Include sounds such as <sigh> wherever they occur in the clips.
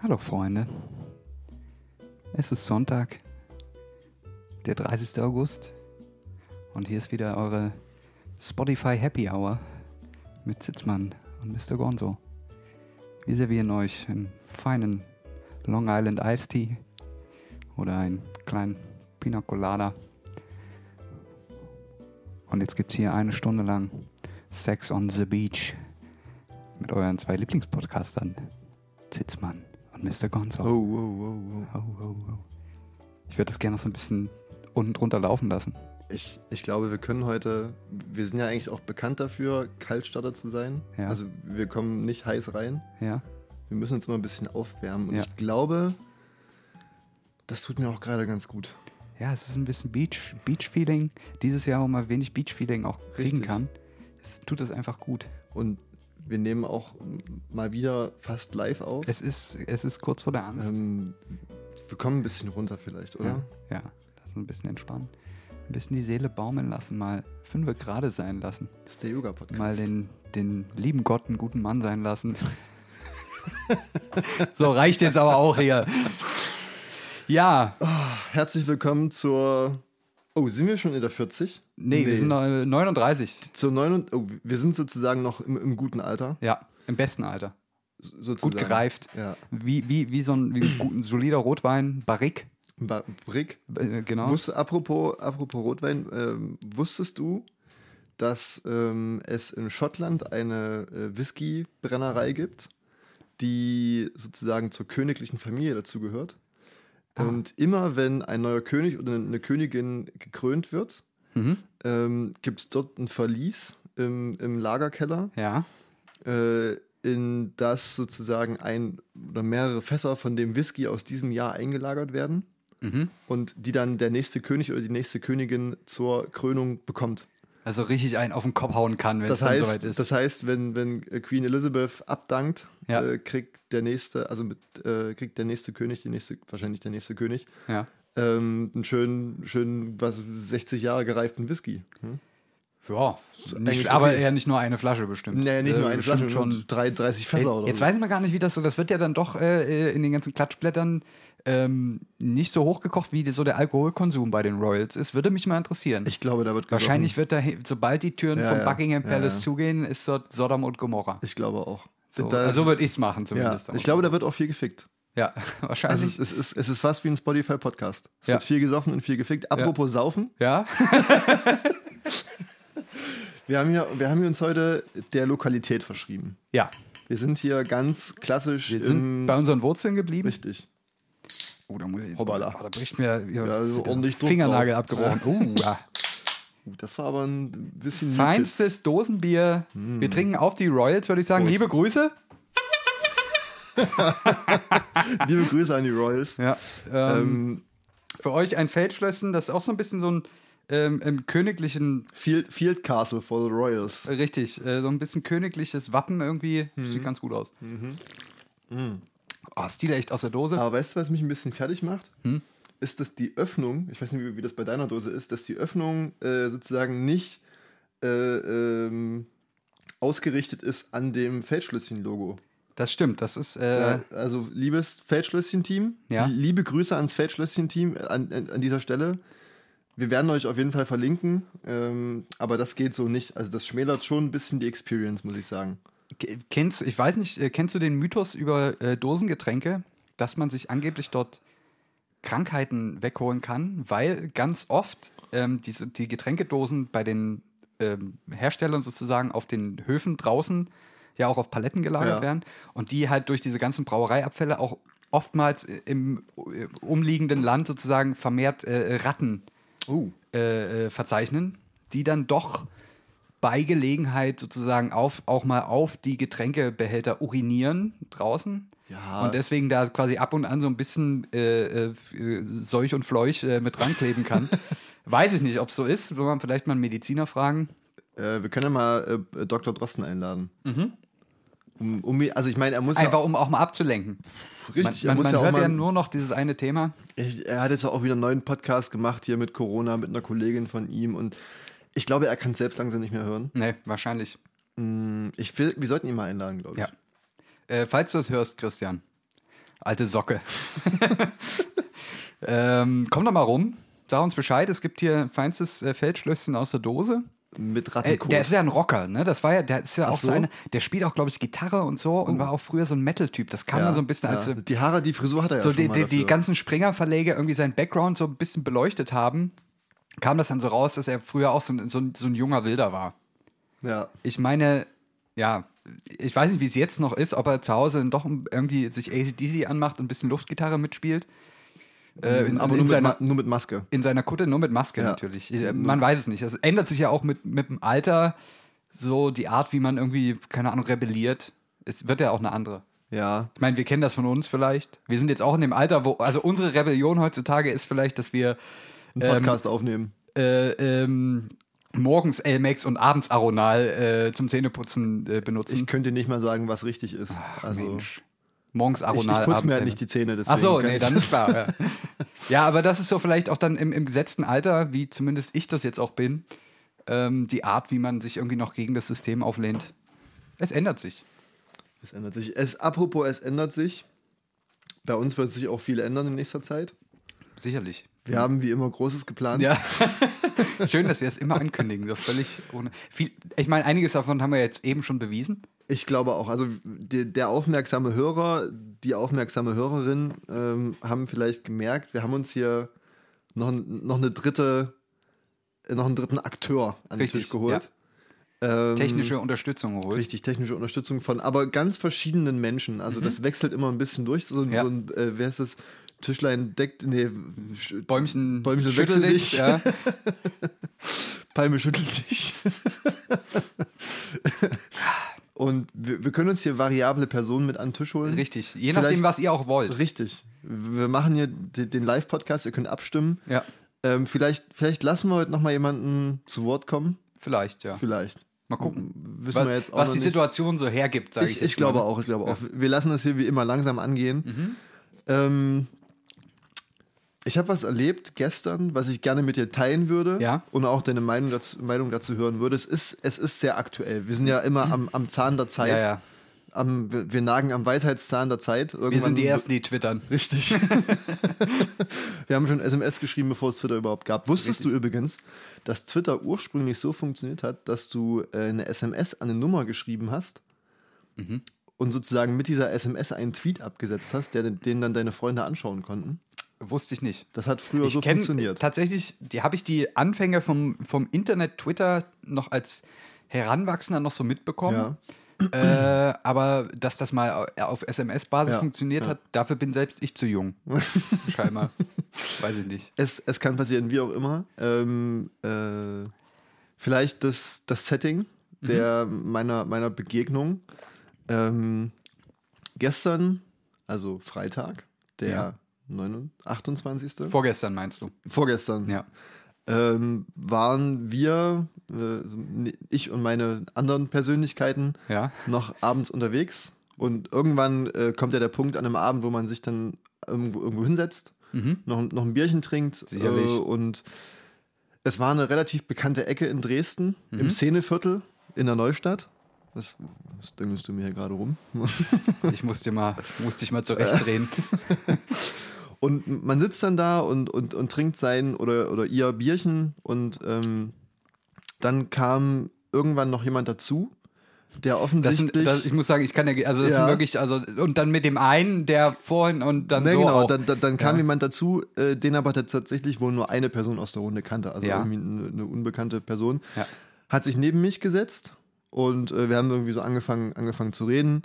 Hallo Freunde. Es ist Sonntag, der 30. August. Und hier ist wieder eure Spotify Happy Hour mit Sitzmann und Mr. Gonzo. Wir servieren euch einen feinen Long Island Iced Tea oder einen kleinen Pina Colada. Und jetzt gibt es hier eine Stunde lang Sex on the Beach mit euren zwei Lieblingspodcastern, Zitzmann und Mr. Gonzo. Oh, oh, oh, Oh, oh, oh. Ich würde das gerne noch so ein bisschen unten drunter laufen lassen. Ich, ich glaube, wir können heute, wir sind ja eigentlich auch bekannt dafür, Kaltstarter zu sein. Ja. Also wir kommen nicht heiß rein. Ja? Wir müssen uns immer ein bisschen aufwärmen. Und Ja. ich glaube, das tut mir auch gerade ganz gut. Ja, es ist ein bisschen Beach, Beach-Feeling. Dieses Jahr, wo man wenig Beach-Feeling auch kriegen Richtig. kann. Es tut es einfach gut. Und wir nehmen auch mal wieder fast live auf. Es ist, es ist kurz vor der Angst. Ähm, wir kommen ein bisschen runter vielleicht, oder? Ja, ja. Lass uns ein bisschen entspannen. Ein bisschen die Seele baumeln lassen, mal fünf gerade sein lassen. Das ist der Yoga-Podcast. Mal den, den lieben Gott einen guten Mann sein lassen. <laughs> so, reicht jetzt aber auch hier. Ja, Herzlich willkommen zur. Oh, sind wir schon in der 40? nee, wir sind noch, äh, 39. Zur 9, oh, wir sind sozusagen noch im, im guten Alter. Ja, im besten Alter. Sozusagen. Gut gereift. Ja. Wie, wie, wie so ein, wie ein solider Rotwein, Barrique. Ba Brick. Äh, genau. Wusste, apropos, apropos Rotwein, ähm, wusstest du, dass ähm, es in Schottland eine äh, Whisky-Brennerei gibt, die sozusagen zur königlichen Familie dazugehört? Ah. Und immer wenn ein neuer König oder eine Königin gekrönt wird, Mhm. ähm, gibt es dort ein Verlies im, im Lagerkeller, Ja. äh, in das sozusagen ein oder mehrere Fässer von dem Whisky aus diesem Jahr eingelagert werden Mhm. und die dann der nächste König oder die nächste Königin zur Krönung bekommt. Also richtig einen auf den Kopf hauen kann, wenn es Das dann heißt, soweit ist. das heißt, wenn, wenn äh, Queen Elizabeth abdankt, Ja. äh, kriegt der nächste, also mit, äh, kriegt der nächste König, die nächste, wahrscheinlich der nächste König, ja. ähm, einen schönen, schönen, was 60 Jahre gereiften Whisky. Hm? Ja, nicht, aber okay. eher nicht nur eine Flasche bestimmt. Nee, nicht Äh, nur eine Flasche, schon 30 Fässer Ey, oder Jetzt so. weiß ich mal gar nicht, wie das so, das wird ja dann doch äh, äh, in den ganzen Klatschblättern ähm, nicht so hochgekocht, wie so der Alkoholkonsum bei den Royals ist. Würde mich mal interessieren. Ich glaube, da wird gesoffen. Wahrscheinlich wird da, sobald die Türen Ja, vom ja. Buckingham Palace ja. zugehen, ist dort Sodom und Gomorra. Ich glaube auch. So, Da also würde ich es machen zumindest. ich glaube, da wird auch viel gefickt. ja, <laughs> Also wahrscheinlich. es, es, ist, es ist fast wie ein Spotify-Podcast. Es wird viel gesoffen und viel gefickt. Apropos Saufen, ja, <laughs> wir haben, hier, wir haben hier uns heute der Lokalität verschrieben. ja. Wir sind hier ganz klassisch Wir sind bei unseren Wurzeln geblieben. Richtig. Oh, da muss ich jetzt Hoppala. Oh, da bricht mir Ja, also ordentlich Fingernagel abgebrochen. Oh, ja. <laughs> Das war aber ein bisschen... Feinstes Dosenbier. Wir trinken auf die Royals, würde ich sagen. Prost. Liebe Grüße. Liebes. <laughs> Liebe Grüße an die Royals. Ja. Ähm, Ähm, für euch ein Feldschlösschen, das ist auch so ein bisschen so ein ähm, königlichen, Field, Field Castle for the Royals. richtig, äh, so ein bisschen königliches Wappen irgendwie. Mhm. Sieht ganz gut aus. Oh, Stil echt aus der Dose. Aber weißt du, was mich ein bisschen fertig macht? Hm? Ist, dass die Öffnung, ich weiß nicht, wie, wie das bei deiner Dose ist, dass die Öffnung äh, sozusagen nicht äh, ähm, ausgerichtet ist an dem Feldschlösschen-Logo. Das stimmt, das ist. Äh, Ja, also, liebes Feldschlösschen-Team, Ja. liebe Grüße ans Feldschlösschen-Team an, an, an dieser Stelle. Wir werden euch auf jeden Fall verlinken, ähm, aber das geht so nicht. Also, das schmälert schon ein bisschen die Experience, muss ich sagen. Kennst, ich weiß nicht, äh, kennst du den Mythos über äh, Dosengetränke, dass man sich angeblich dort Krankheiten wegholen kann, weil ganz oft ähm, diese, die Getränkedosen bei den ähm, Herstellern sozusagen auf den Höfen draußen ja auch auf Paletten gelagert Ja. werden und die halt durch diese ganzen Brauereiabfälle auch oftmals im äh, umliegenden Land sozusagen vermehrt äh, Ratten äh, äh, verzeichnen, die dann doch bei Gelegenheit sozusagen auf, auch mal auf die Getränkebehälter urinieren draußen. Ja. Und deswegen da quasi ab und an so ein bisschen äh, äh, Seuch und Fleuch äh, mit dran kleben kann. <laughs> Weiß ich nicht, ob es so ist. Will man vielleicht mal einen Mediziner fragen. Äh, wir können ja mal äh, Dr. Drosten einladen. Um, um, also ich meine, er muss Einfach, um auch mal abzulenken. ja richtig, man er muss man ja auch hört mal. ja nur noch dieses eine Thema. Ich, er hat jetzt auch wieder einen neuen Podcast gemacht hier mit Corona, mit einer Kollegin von ihm und ich glaube, er kann es selbst langsam nicht mehr hören. Nee, wahrscheinlich. Hm, Ich will, wir sollten ihn mal einladen, glaube ich. Ja. Äh, falls du es hörst, Christian, alte Socke, <laughs> ähm, komm doch mal rum, sag uns Bescheid. Es gibt hier feinstes äh, Feldschlösschen aus der Dose. Mit Äh, Rattenkot. der ist ja ein Rocker, ne? Das war ja, der ist ja Ach auch so so? eine, der spielt auch, glaube ich, Gitarre und so und war auch früher so ein Metal-Typ. Das kam dann so ein bisschen als ja. so, Die Haare, die Frisur hat er ja so schon die, mal die, die ganzen Springer-Verleger irgendwie seinen Background so ein bisschen beleuchtet haben, kam das dann so raus, dass er früher auch so ein, so so ein junger Wilder war. Ja. Ich meine, ja, ich weiß nicht, wie es jetzt noch ist, ob er zu Hause dann doch irgendwie sich ACDC anmacht und ein bisschen Luftgitarre mitspielt. Äh, in, Aber in, nur, mit, seiner, Ma- nur mit Maske. in seiner Kutte, nur mit Maske Ja. natürlich. Ich- Man weiß es nicht. Das ändert sich ja auch mit, mit dem Alter so die Art, wie man irgendwie, keine Ahnung, rebelliert. Es wird ja auch eine andere. Ja. Ich meine, wir kennen das von uns vielleicht. Wir sind jetzt auch in dem Alter, wo, also unsere Rebellion heutzutage ist vielleicht, dass wir Einen Podcast aufnehmen. äh, ähm, morgens Elmex und abends Aronal äh, zum Zähneputzen äh, benutzen. Ich könnte nicht mal sagen, was richtig ist. also, Mensch. Morgens ich, Aronal, ich putze abends mir halt nicht die Zähne. Deswegen Ach so, nee, ich dann ist <laughs> klar. Ja. ja, aber das ist so vielleicht auch dann im, im gesetzten Alter, wie zumindest ich das jetzt auch bin, ähm, die Art, wie man sich irgendwie noch gegen das System auflehnt. Es ändert sich. Es ändert sich. Es, apropos, es ändert sich. Bei uns wird sich auch viel ändern in nächster Zeit. Sicherlich. Wir haben wie immer Großes geplant. Ja. <laughs> Schön, dass wir es immer ankündigen, so völlig ohne. Viel, ich meine, einiges davon haben wir jetzt eben schon bewiesen. Ich glaube auch. Also die, der aufmerksame Hörer, die aufmerksame Hörerin ähm, haben vielleicht gemerkt, wir haben uns hier noch, noch eine dritte, äh, noch einen dritten Akteur an den Richtig, Tisch geholt. Ähm, Technische Unterstützung geholt. Richtig, technische Unterstützung von, aber ganz verschiedenen Menschen. Also das wechselt immer ein bisschen durch. So, ein- Mhm. Ja. so ein, äh, wer ist das? Tischlein deckt, nee, Bäumchen, Bäumchen schüttel wechsel dich. dich. Ja. <laughs> Palme schüttelt dich. <laughs> Und wir, wir können uns hier variable Personen mit an den Tisch holen. Richtig. Je Vielleicht- nachdem, was ihr auch wollt. Richtig. Wir machen hier de- den Live-Podcast, ihr könnt abstimmen. Ja, Ähm, vielleicht, vielleicht lassen wir heute nochmal jemanden zu Wort kommen. vielleicht, ja. Vielleicht. Mal gucken. Wissen was wir jetzt auch was die nicht. Situation so hergibt, sage ich, Ich, ich glaube mal. auch, ich glaube auch. Wir lassen das hier wie immer langsam angehen. Mhm. Ähm, ich habe was erlebt gestern, was ich gerne mit dir teilen würde Ja. und auch deine Meinung dazu, Meinung dazu hören würde. Es ist, es ist sehr aktuell. Wir sind ja immer am, am Zahn der Ja, Zeit. ja. Am, wir, wir nagen am Weisheitszahn der Zeit. Irgendwann Wir sind die Ersten, die twittern. Richtig. <laughs> wir haben schon SMS geschrieben, bevor es Twitter überhaupt gab. Wusstest du übrigens, dass Twitter ursprünglich so funktioniert hat, dass du äh, eine SMS an eine Nummer geschrieben hast Mhm. und sozusagen mit dieser SMS einen Tweet abgesetzt hast, der, den dann deine Freunde anschauen konnten? Wusste ich nicht. Das hat früher Ich so kenne funktioniert. tatsächlich, die habe ich die Anfänge vom, vom Internet, Twitter noch als Heranwachsender noch so mitbekommen. Ja. Äh, aber dass das mal auf SMS-Basis Ja, funktioniert ja. hat, dafür bin selbst ich zu jung. <laughs> Scheinbar. Weiß ich nicht. Es, es kann passieren, wie auch immer. Ähm, äh, vielleicht das, das Setting der, meiner, meiner Begegnung. Ähm, gestern, also Freitag, der Ja. 29, 28. Vorgestern meinst du? vorgestern, Ja. ähm, waren wir, äh, ich und meine anderen Persönlichkeiten, Ja. noch abends unterwegs. Und irgendwann äh, kommt ja der Punkt an einem Abend, wo man sich dann irgendwo, irgendwo hinsetzt, noch, noch ein Bierchen trinkt. Sicherlich. Äh, und es war eine relativ bekannte Ecke in Dresden, Mhm. im Szeneviertel in der Neustadt. Was, was düngelst du mir hier gerade rum? Ich musste mal, musste dich mal <laughs> zurechtdrehen. <laughs> Und man sitzt dann da und, und, und trinkt sein oder, oder ihr Bierchen und ähm, dann kam irgendwann noch jemand dazu, der Das offensichtlich. sind, das, ich muss sagen, ich kann ja, also das Ja. sind wirklich, also und dann mit dem einen, der vorhin und dann Ne, so genau, auch. dann, dann, dann kam Ja. jemand dazu, äh, den aber tatsächlich wohl nur eine Person aus der Runde kannte, also Ja. irgendwie eine, eine unbekannte Person. Hat sich neben mich gesetzt und äh, wir haben irgendwie so angefangen, angefangen zu reden.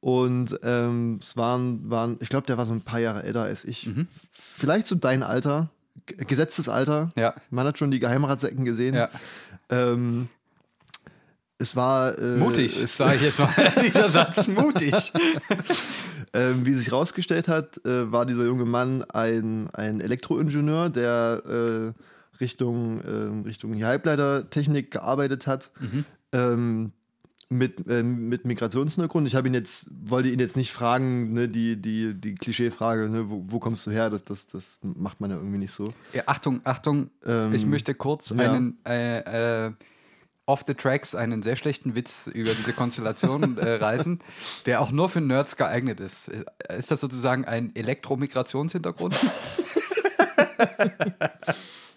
Und ähm, es waren, waren ich glaube, der war so ein paar Jahre älter als ich. Mhm. Vielleicht so dein Alter, gesetztes Alter. Ja. Man hat schon die Geheimratsecken gesehen. Ja. Ähm, es war äh, Mutig, sage ich jetzt mal. <laughs> Dieser Satz, mutig. <laughs> Ähm, wie sich herausgestellt hat, äh, war dieser junge Mann ein, ein Elektroingenieur, der äh, Richtung, ähm, Richtung Halbleitertechnik gearbeitet hat. Ähm, mit, ähm, mit Migrationshintergrund. Ich habe ihn jetzt, wollte ihn jetzt nicht fragen, ne, die, die, die Klischeefrage, ne, wo, wo kommst du her? Das, das, das macht man ja irgendwie nicht so. Ja, Achtung, Achtung, Ähm, ich möchte kurz ja. einen äh, äh, off the tracks einen sehr schlechten Witz über diese Konstellation <laughs> äh, reißen, der auch nur für Nerds geeignet ist. Ist das sozusagen ein Elektromigrationshintergrund? <laughs> <laughs>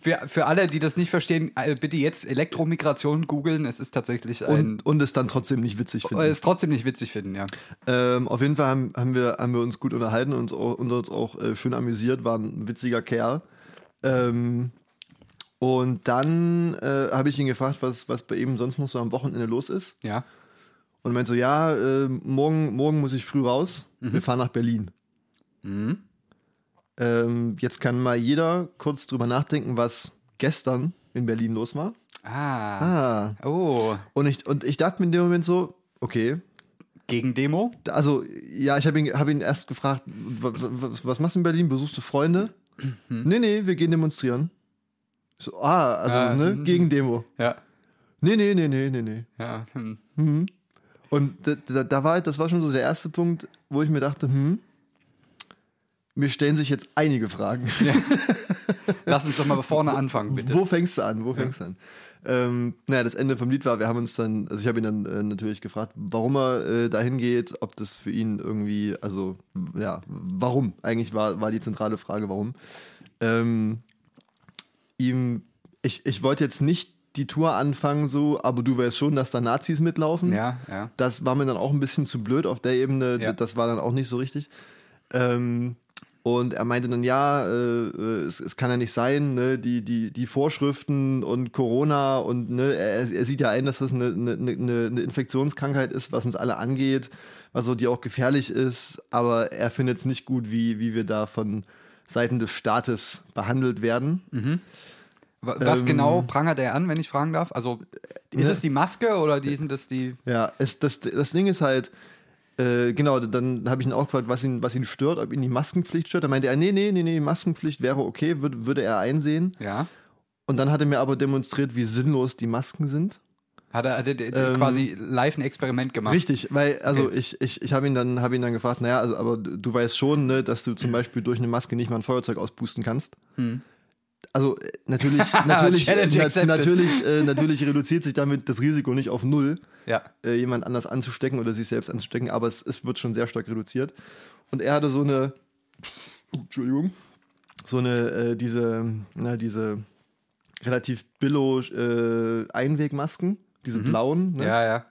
für, für alle, die das nicht verstehen, äh, bitte jetzt Elektromigration googeln. Es ist tatsächlich ein. Und, und es dann trotzdem nicht witzig finden. es trotzdem nicht witzig finden, ja. Ähm, auf jeden Fall haben, haben, wir, haben wir uns gut unterhalten und, und uns auch äh, schön amüsiert, war ein witziger Kerl. Ähm, und dann äh, habe ich ihn gefragt, was, was bei ihm sonst noch so am Wochenende los ist. Ja. Und er meinte so, ja, äh, morgen, morgen muss ich früh raus. Wir fahren nach Berlin. Mhm. Ähm, jetzt kann mal jeder kurz drüber nachdenken, was gestern in Berlin los war. Ah. Ah. Oh. Und ich, und ich dachte mir in dem Moment so, okay, Gegendemo? also ja, ich habe ihn, hab ihn erst gefragt, wa- wa- was, machst du in Berlin? Besuchst du Freunde? Nee, nee, wir gehen demonstrieren. So, ah, also, Ah, ne, mhm. gegen Demo. Ja. Nee, nee, nee, nee, nee, nee. Ja. Hm. Mhm. Und da, da, da war, das war schon so der erste Punkt, wo ich mir dachte, hm, mir stellen sich jetzt einige Fragen. <laughs> Lass uns doch mal vorne anfangen, bitte. Wo fängst du an? Wo fängst du an? Ähm, naja, das Ende vom Lied war, wir haben uns dann, also ich habe ihn dann äh, natürlich gefragt, warum er äh, dahin geht, ob das für ihn irgendwie, also ja, warum? Eigentlich war, war die zentrale Frage, warum. Ähm, ihm, ich, ich wollte jetzt nicht die Tour anfangen, so, aber du weißt schon, dass da Nazis mitlaufen. Ja, ja. Das war mir dann auch ein bisschen zu blöd auf der Ebene. Ja. Das war dann auch nicht so richtig. Ähm, und er meinte dann, ja, äh, äh, es, es kann ja nicht sein, ne, die, die, die Vorschriften und Corona und ne, er, er sieht ja ein, dass das eine, eine, eine Infektionskrankheit ist, was uns alle angeht, also die auch gefährlich ist, aber er findet es nicht gut, wie, wie wir da von Seiten des Staates behandelt werden. Wa- Was Ähm, genau prangert er an, wenn ich fragen darf? Also, ist ne? es die Maske oder die sind das die. Ja, es, das, das Ding ist halt, äh, genau, dann habe ich ihn auch gefragt, was ihn, was ihn stört, ob ihn die Maskenpflicht stört. Da meinte er, nee, nee, nee, nee, Maskenpflicht wäre okay, würd, würde er einsehen. Ja. Und dann hat er mir aber demonstriert, wie sinnlos die Masken sind. Hat er, hat er Ähm, quasi live ein Experiment gemacht? Richtig, weil, also Okay. ich, ich, ich habe ihn, dann hab ihn dann gefragt, naja, also, aber du weißt schon, ne, dass du zum Beispiel durch eine Maske nicht mal ein Feuerzeug auspusten kannst. Hm. Also äh, natürlich, <laughs> natürlich, Challenge na, natürlich, äh, natürlich reduziert sich damit das Risiko nicht auf null. Ja. äh, jemand anders anzustecken oder sich selbst anzustecken, aber es, es wird schon sehr stark reduziert. Und er hatte so eine, Entschuldigung, so eine, äh, diese, na, diese relativ billo äh, Einwegmasken, diese blauen. Ne? Mhm. Ja, ja.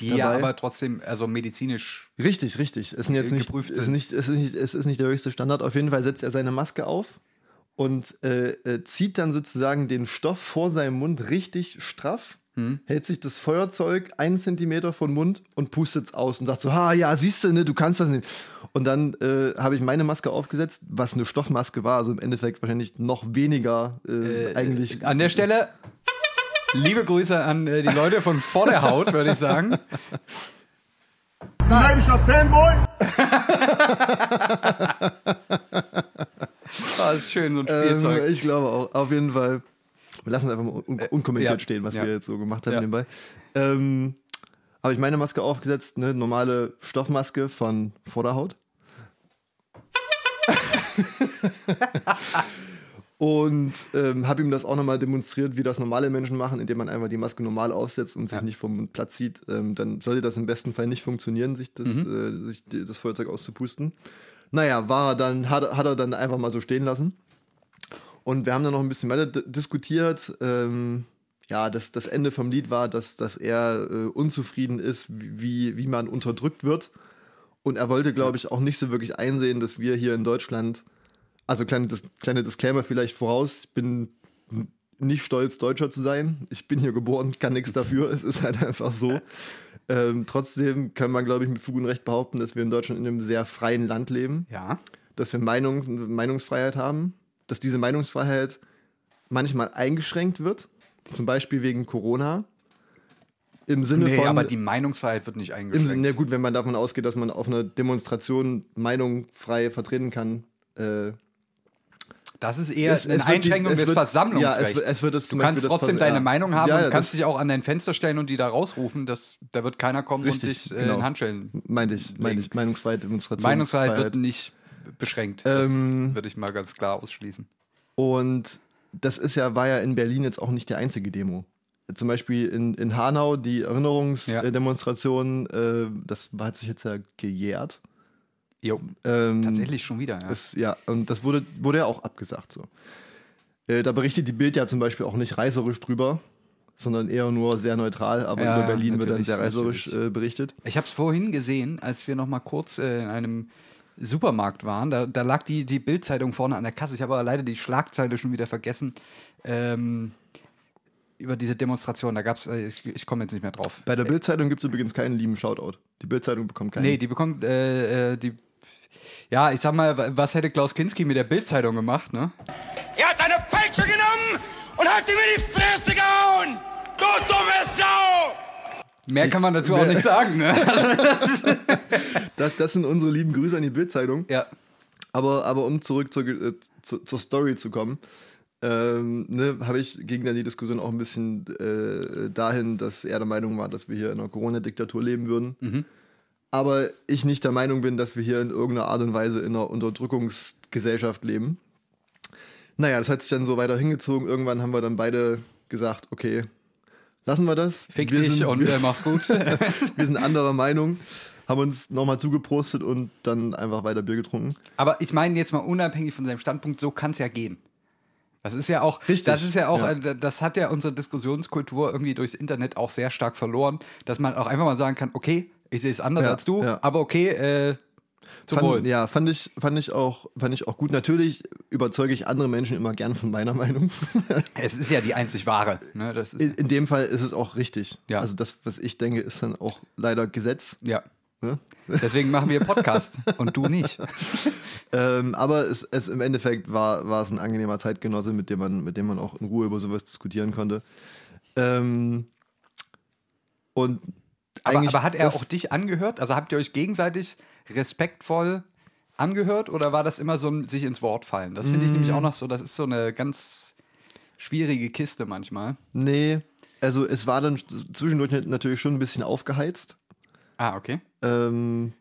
Die ja Dabei- aber trotzdem, also medizinisch. Richtig, richtig. Es sind jetzt nicht, Geprüft es ist nicht, es ist nicht, es ist nicht der höchste Standard. Auf jeden Fall setzt er seine Maske auf und äh, äh, zieht dann sozusagen den Stoff vor seinem Mund richtig straff, Hm. hält sich das Feuerzeug einen Zentimeter vom Mund und pustet es aus und sagt so, ha, ja, siehst du, ne, du kannst das nicht. Und dann äh, habe ich meine Maske aufgesetzt, was eine Stoffmaske war, also im Endeffekt wahrscheinlich noch weniger äh, eigentlich. An der Stelle, liebe Grüße an äh, die Leute von vor der Haut, würde ich sagen. Neidiger Fanboy? <laughs> <laughs> Ah, ist schön, so ein Ähm, Spielzeug. ich glaube auch. Auf jeden Fall. Wir lassen es einfach mal un unkommentiert ja, stehen, was ja. wir jetzt so gemacht haben Ja. nebenbei. Ähm, habe ich meine Maske aufgesetzt, eine normale Stoffmaske von Vorderhaut. <laughs> Und ähm, habe ihm das auch nochmal demonstriert, wie das normale Menschen machen, indem man einfach die Maske normal aufsetzt und sich nicht vom Mund platt zieht. Ähm, dann sollte das im besten Fall nicht funktionieren, sich das, äh, sich das Feuerzeug auszupusten. Naja, war er dann, hat, er- hat er dann einfach mal so stehen lassen. Und wir haben dann noch ein bisschen weiter diskutiert. Ähm, ja, das, das Ende vom Lied war, dass, dass er äh, unzufrieden ist, wie, wie man unterdrückt wird. Und er wollte, glaube ich, auch nicht so wirklich einsehen, dass wir hier in Deutschland, also kleine, Dis kleine Disclaimer vielleicht voraus, ich bin nicht stolz, Deutscher zu sein. Ich bin hier geboren, kann nichts dafür. Es ist halt einfach so. Ähm, trotzdem kann man, glaube ich, mit Fug und Recht behaupten, dass wir in Deutschland in einem sehr freien Land leben Ja. dass wir Meinungs Meinungsfreiheit haben, dass diese Meinungsfreiheit manchmal eingeschränkt wird, zum Beispiel wegen Corona. Im Sinne Nee, von. aber die Meinungsfreiheit wird nicht im eingeschränkt. Sinne, ja gut, wenn man davon ausgeht, dass man auf einer Demonstration Meinung frei vertreten kann. Äh, Das ist eher Es- eine es die- Einschränkung es des wird- Versammlungsrechts. ja, es es wird es du kannst trotzdem deine ja. Meinung haben Ja, und ja, kannst dich auch an dein Fenster stellen und die da rausrufen. Das, da wird keiner kommen Richtig, und dich äh, genau. in Handschellen. Meinte ich, meinte ich. Meinungsfreiheit, Demonstration. Meinungsfreiheit wird nicht beschränkt. Das Ähm, würde ich mal ganz klar ausschließen. Und das ist ja, war ja in Berlin jetzt auch nicht die einzige Demo. Zum Beispiel in, in Hanau die. Erinnerungsdemonstration, äh, das hat sich jetzt ja gejährt. Jo, Ähm, tatsächlich schon wieder. Ja. Ist, ja, und das wurde, wurde ja auch abgesagt so. Äh, da berichtet die Bild ja zum Beispiel auch nicht reißerisch drüber, sondern eher nur sehr neutral, aber Ja, über Berlin wird dann sehr reißerisch natürlich. äh, berichtet. Ich habe es vorhin gesehen, als wir noch mal kurz äh, in einem Supermarkt waren. Da, da lag die, die Bildzeitung vorne an der Kasse. Ich habe aber leider die Schlagzeile schon wieder vergessen. Ähm, über diese Demonstration. Da gab es, äh, ich, ich komme jetzt nicht mehr drauf. Bei der Bildzeitung gibt es übrigens keinen lieben Shoutout. Die Bildzeitung bekommt keinen. Nee, die bekommt, äh, äh, die. Ja, ich sag mal, wa- was hätte Klaus Kinski mit der Bildzeitung gemacht, ne? Er hat eine Peitsche genommen und hat ihm in die Fresse gehauen! Du dumme Sau! Mehr kann man dazu auch nicht sagen, ne? <laughs> das, das sind unsere lieben Grüße an die Bildzeitung. ja. Aber, aber um zurück zur, äh, zu, zur Story zu kommen, ähm, ne, habe ich gegen dann die Diskussion auch ein bisschen äh, dahin, dass er der Meinung war, dass wir hier in einer Corona-Diktatur leben würden. Aber ich nicht der Meinung bin, dass wir hier in irgendeiner Art und Weise in einer Unterdrückungsgesellschaft leben. Naja, das hat sich dann so weiter hingezogen. Irgendwann haben wir dann beide gesagt, okay, lassen wir das. Fick wir dich sind, und wir, äh, mach's gut. <laughs> wir sind anderer Meinung, haben uns nochmal zugeprostet und dann einfach weiter Bier getrunken. Aber ich meine jetzt mal unabhängig von seinem Standpunkt, so kann es ja gehen. Das ist ja auch, Richtig, das ist ja auch, ja. äh, das hat ja unsere Diskussionskultur irgendwie durchs Internet auch sehr stark verloren, dass man auch einfach mal sagen kann, okay, ich sehe es anders Ja, als du, ja. aber okay, äh, zum Wohl. Fand, ja, fand ich, fand, ich auch, fand ich auch gut. Natürlich überzeuge ich andere Menschen immer gern von meiner <laughs> Meinung. Es ist ja die einzig wahre. Ne? In, in dem Fall ist es auch richtig. Ja. Also das, was ich denke, ist dann auch leider Gesetz. ja. Ne? Deswegen machen wir Podcast <laughs> und du nicht. Ähm, aber es, es im Endeffekt war, war es ein angenehmer Zeitgenosse, mit dem man, mit dem man auch in Ruhe über sowas diskutieren konnte. Ähm, und eigentlich aber hat er auch dich angehört? Also habt ihr euch gegenseitig respektvoll angehört oder war das immer so ein sich ins Wort fallen? Das finde ich nämlich Mm. auch noch so, das ist so eine ganz schwierige Kiste manchmal. Nee, also es war dann zwischendurch natürlich schon ein bisschen aufgeheizt. Ah, okay. Ähm,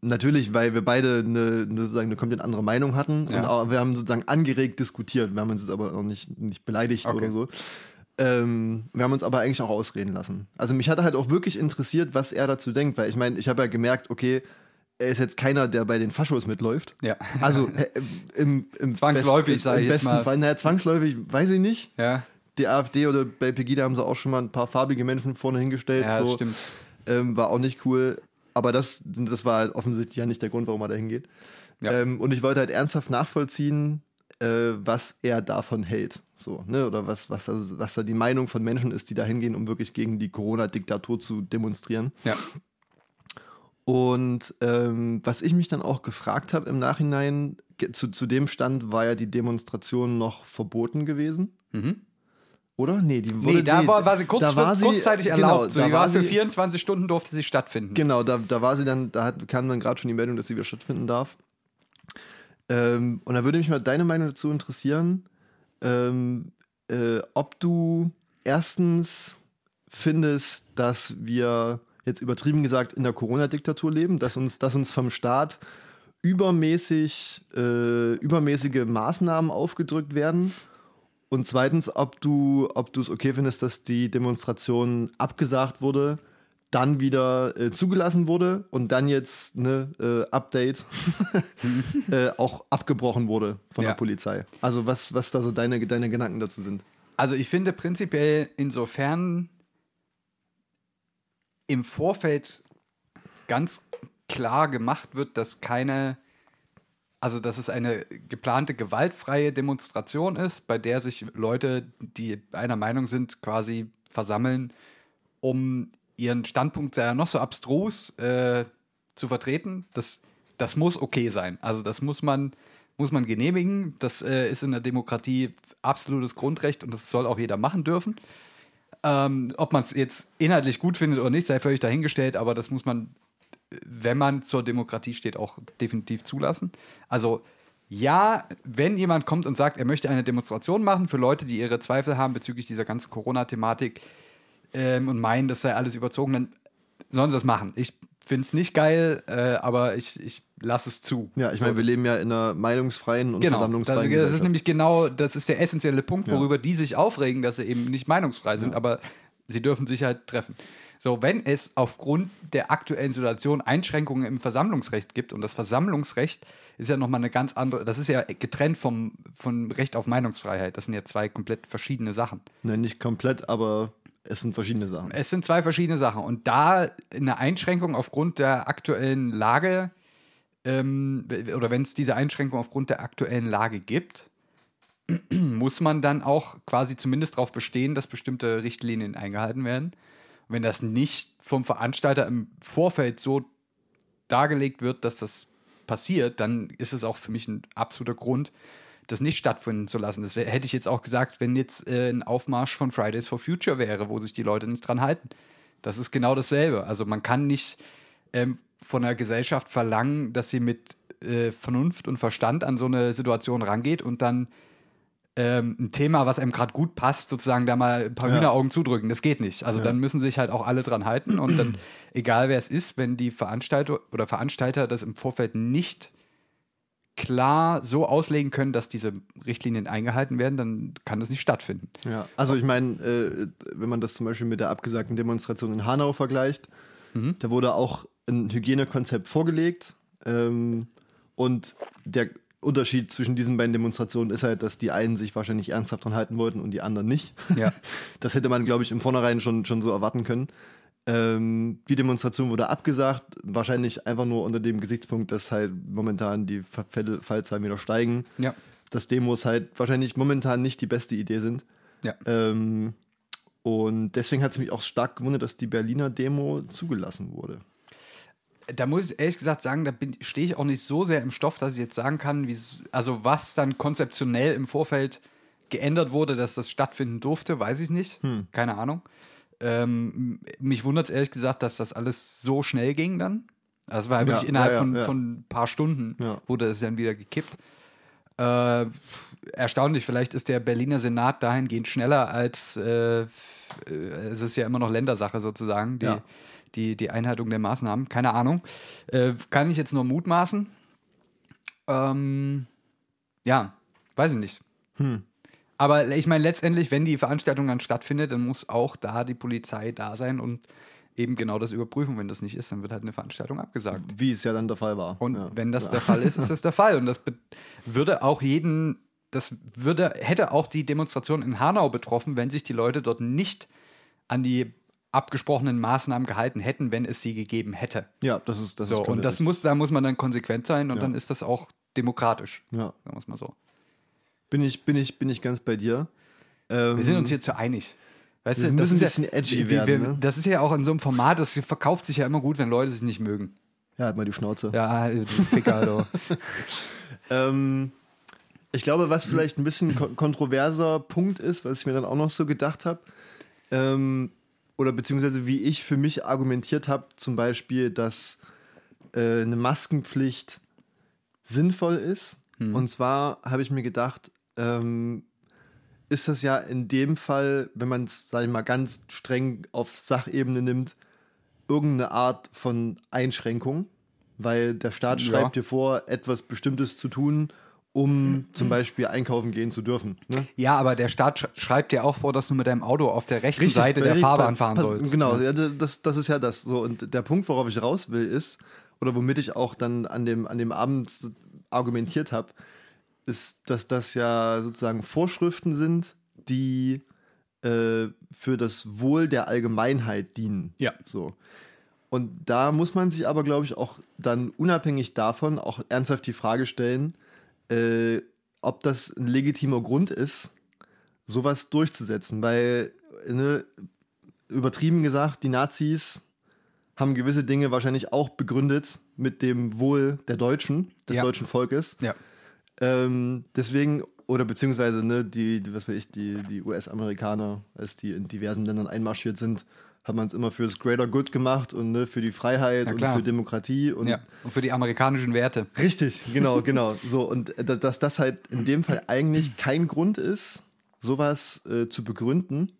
natürlich, weil wir beide eine, eine, sozusagen eine komplett andere Meinung hatten. Ja. Und auch, wir haben sozusagen angeregt diskutiert. Wir haben uns jetzt aber noch nicht, nicht beleidigt Okay. oder so. Ähm, wir haben uns aber eigentlich auch ausreden lassen. Also mich hat halt auch wirklich interessiert, was er dazu denkt, weil ich meine, ich habe ja gemerkt, okay, er ist jetzt keiner, der bei den Faschos mitläuft. Ja. Also äh, im, im Zwangsläufig, best- sag ich im jetzt besten mal. Fall. Naja, zwangsläufig, weiß ich nicht. Ja, Die AfD oder bei Pegida haben sie auch schon mal ein paar farbige Menschen vorne hingestellt. ja so. stimmt. Ähm, war auch nicht cool. Aber das, das war halt offensichtlich ja nicht der Grund, warum er da hingeht. Ja. Ähm, und ich wollte halt ernsthaft nachvollziehen, äh, was er davon hält. So, ne? Oder was, was, da, was da die Meinung von Menschen ist, die da hingehen, um wirklich gegen die Corona-Diktatur zu demonstrieren. Ja. Und ähm, was ich mich dann auch gefragt habe im Nachhinein, zu, zu dem Stand war ja die Demonstration noch verboten gewesen. Mhm. Oder? Nee, die wurde Nee, da nee, war, war sie kurz, da war sie- kurzzeitig genau, erlaubt. so, da war für sie- 24 Stunden durfte sie stattfinden. Genau, da, da war sie dann, da hat, kam dann gerade schon die Meldung, dass sie wieder stattfinden darf. Ähm, und da würde mich mal deine Meinung dazu interessieren, ähm, äh, ob du erstens findest, dass wir jetzt übertrieben gesagt in der Corona-Diktatur leben, dass uns, dass uns vom Staat übermäßig, äh, übermäßige Maßnahmen aufgedrückt werden. Und zweitens, ob du, ob du es okay findest, dass die Demonstration abgesagt wurde, dann wieder äh, zugelassen wurde und dann jetzt ne äh, Update <laughs> <laughs> äh, auch abgebrochen wurde von Ja. der Polizei. Also was, was da so deine, deine Gedanken dazu sind. Also ich finde prinzipiell insofern im Vorfeld ganz klar gemacht wird, dass keine, also dass es eine geplante gewaltfreie Demonstration ist, bei der sich Leute, die einer Meinung sind, quasi versammeln, um ihren Standpunkt, sei er noch so abstrus, äh, zu vertreten. Das, das muss okay sein. Also das muss man, muss man genehmigen. Das äh, ist in der Demokratie absolutes Grundrecht und das soll auch jeder machen dürfen. Ähm, ob man es jetzt inhaltlich gut findet oder nicht, sei völlig dahingestellt, aber das muss man, wenn man zur Demokratie steht, auch definitiv zulassen. Also ja, wenn jemand kommt und sagt, er möchte eine Demonstration machen für Leute, die ihre Zweifel haben bezüglich dieser ganzen Corona-Thematik ähm, und meinen, das sei alles überzogen, dann sollen sie das machen. Ich finde es nicht geil, äh, aber ich, ich lasse es zu. Ja, ich So. meine, wir leben ja in einer meinungsfreien und Genau, das, versammlungsfreien das ist Gesellschaft. nämlich genau, das ist der essentielle Punkt, Ja. worüber die sich aufregen, dass sie eben nicht meinungsfrei sind, aber sie dürfen sich halt treffen. So, wenn es aufgrund der aktuellen Situation Einschränkungen im Versammlungsrecht gibt, und das Versammlungsrecht ist ja nochmal eine ganz andere, das ist ja getrennt vom, vom Recht auf Meinungsfreiheit. Das sind ja zwei komplett verschiedene Sachen. Nein, nicht komplett, aber es sind verschiedene Sachen. Es sind zwei verschiedene Sachen. Und da eine Einschränkung aufgrund der aktuellen Lage, ähm, oder wenn es diese Einschränkung aufgrund der aktuellen Lage gibt, <clears throat> muss man dann auch quasi zumindest darauf bestehen, dass bestimmte Richtlinien eingehalten werden. Und wenn das nicht vom Veranstalter im Vorfeld so dargelegt wird, dass das passiert, dann ist es auch für mich ein absoluter Grund, das nicht stattfinden zu lassen. Das hätte ich jetzt auch gesagt, wenn jetzt äh, ein Aufmarsch von Fridays for Future wäre, wo sich die Leute nicht dran halten. Das ist genau dasselbe. Also man kann nicht ähm, von der Gesellschaft verlangen, dass sie mit äh, Vernunft und Verstand an so eine Situation rangeht und dann ähm, ein Thema, was einem gerade gut passt, sozusagen da mal ein paar Ja. Hühneraugen zudrücken. Das geht nicht. Also Ja. dann müssen sich halt auch alle dran halten und dann, <clears throat> egal wer es ist, wenn die Veranstalter oder Veranstalter das im Vorfeld nicht klar so auslegen können, dass diese Richtlinien eingehalten werden, dann kann das nicht stattfinden. Ja, also ich meine, äh, wenn man das zum Beispiel mit der abgesagten Demonstration in Hanau vergleicht, Mhm. da wurde auch ein Hygienekonzept vorgelegt ähm, und der Unterschied zwischen diesen beiden Demonstrationen ist halt, dass die einen sich wahrscheinlich ernsthaft dran halten wollten und die anderen nicht. Ja. <laughs> Das hätte man, glaube ich, im Vornherein schon, schon so erwarten können. Ähm, die Demonstration wurde abgesagt, wahrscheinlich einfach nur unter dem Gesichtspunkt, dass halt momentan die Fälle- Fallzahlen wieder steigen. Ja. Dass Demos halt wahrscheinlich momentan nicht die beste Idee sind. Ja. Ähm, und deswegen hat es mich auch stark gewundert, dass die Berliner Demo zugelassen wurde. Da muss ich ehrlich gesagt sagen, da stehe ich auch nicht so sehr im Stoff, dass ich jetzt sagen kann, also was dann konzeptionell im Vorfeld geändert wurde, dass das stattfinden durfte, weiß ich nicht. Keine Ahnung. Ähm, mich wundert es ehrlich gesagt, dass das alles so schnell ging dann. Also war wirklich Ja, innerhalb ja, ja, von, von ein paar Stunden wurde es dann wieder gekippt. Äh, erstaunlich, vielleicht ist der Berliner Senat dahingehend schneller als äh, äh, es ist ja immer noch Ländersache sozusagen, die, die, die Einhaltung der Maßnahmen. Keine Ahnung. Äh, kann ich jetzt nur mutmaßen. Ähm, ja, weiß ich nicht. Hm. Aber ich meine, letztendlich, wenn die Veranstaltung dann stattfindet, dann muss auch da die Polizei da sein und eben genau das überprüfen. Wenn das nicht ist, dann wird halt eine Veranstaltung abgesagt. Wie es ja dann der Fall war. Und ja. wenn das ja. der Fall ist, ist das der <laughs> Fall. Und das würde auch jeden, das würde, hätte auch die Demonstration in Hanau betroffen, wenn sich die Leute dort nicht an die abgesprochenen Maßnahmen gehalten hätten, wenn es sie gegeben hätte. Ja, das ist das So, ist und das muss, da muss man dann konsequent sein und Ja. dann ist das auch demokratisch. Ja, Sagen wir es mal so. Bin ich, bin ich, bin ich ganz bei dir. Ähm, Wir sind uns hier zu einig. Weißt Wir du, müssen das ist ein ja, bisschen edgy wir, wir, werden, ne? Das ist ja auch in so einem Format, das verkauft sich ja immer gut, wenn Leute sich nicht mögen. Ja, halt mal die Schnauze. Ja, du Ficker, du. <laughs> Ähm, ich glaube, was vielleicht ein bisschen ko kontroverser Punkt ist, was ich mir dann auch noch so gedacht habe, ähm, oder beziehungsweise wie ich für mich argumentiert habe, zum Beispiel, dass äh, eine Maskenpflicht sinnvoll ist. Und zwar habe ich mir gedacht, ähm, ist das ja in dem Fall, wenn man es, sage ich mal, ganz streng auf Sachebene nimmt, irgendeine Art von Einschränkung, weil der Staat Ja. schreibt dir vor, etwas Bestimmtes zu tun, um zum Beispiel einkaufen gehen zu dürfen. Ne? Ja, aber der Staat sch schreibt dir auch vor, dass du mit deinem Auto auf der rechten Seite der Fahrbahn fahren sollst. Genau, ja, das, das ist ja das. So, und der Punkt, worauf ich raus will, ist, oder womit ich auch dann an dem, an dem Abend argumentiert habe, ist, dass das ja sozusagen Vorschriften sind, die äh, für das Wohl der Allgemeinheit dienen. Ja. So. Und da muss man sich aber, glaube ich, auch dann unabhängig davon auch ernsthaft die Frage stellen, äh, ob das ein legitimer Grund ist, sowas durchzusetzen. Weil, ne, übertrieben gesagt, die Nazis haben gewisse Dinge wahrscheinlich auch begründet mit dem Wohl der Deutschen, des Ja. deutschen Volkes. Ja. Ähm, deswegen oder beziehungsweise, ne, die, die was weiß ich, die, die US-Amerikaner, als die in diversen Ländern einmarschiert sind, hat man es immer fürs Greater Good gemacht und ne, für die Freiheit und für Demokratie und Ja. Und für die amerikanischen Werte. Richtig, genau, genau. So, und da- dass das halt in dem Fall eigentlich kein Grund ist, sowas äh, zu begründen.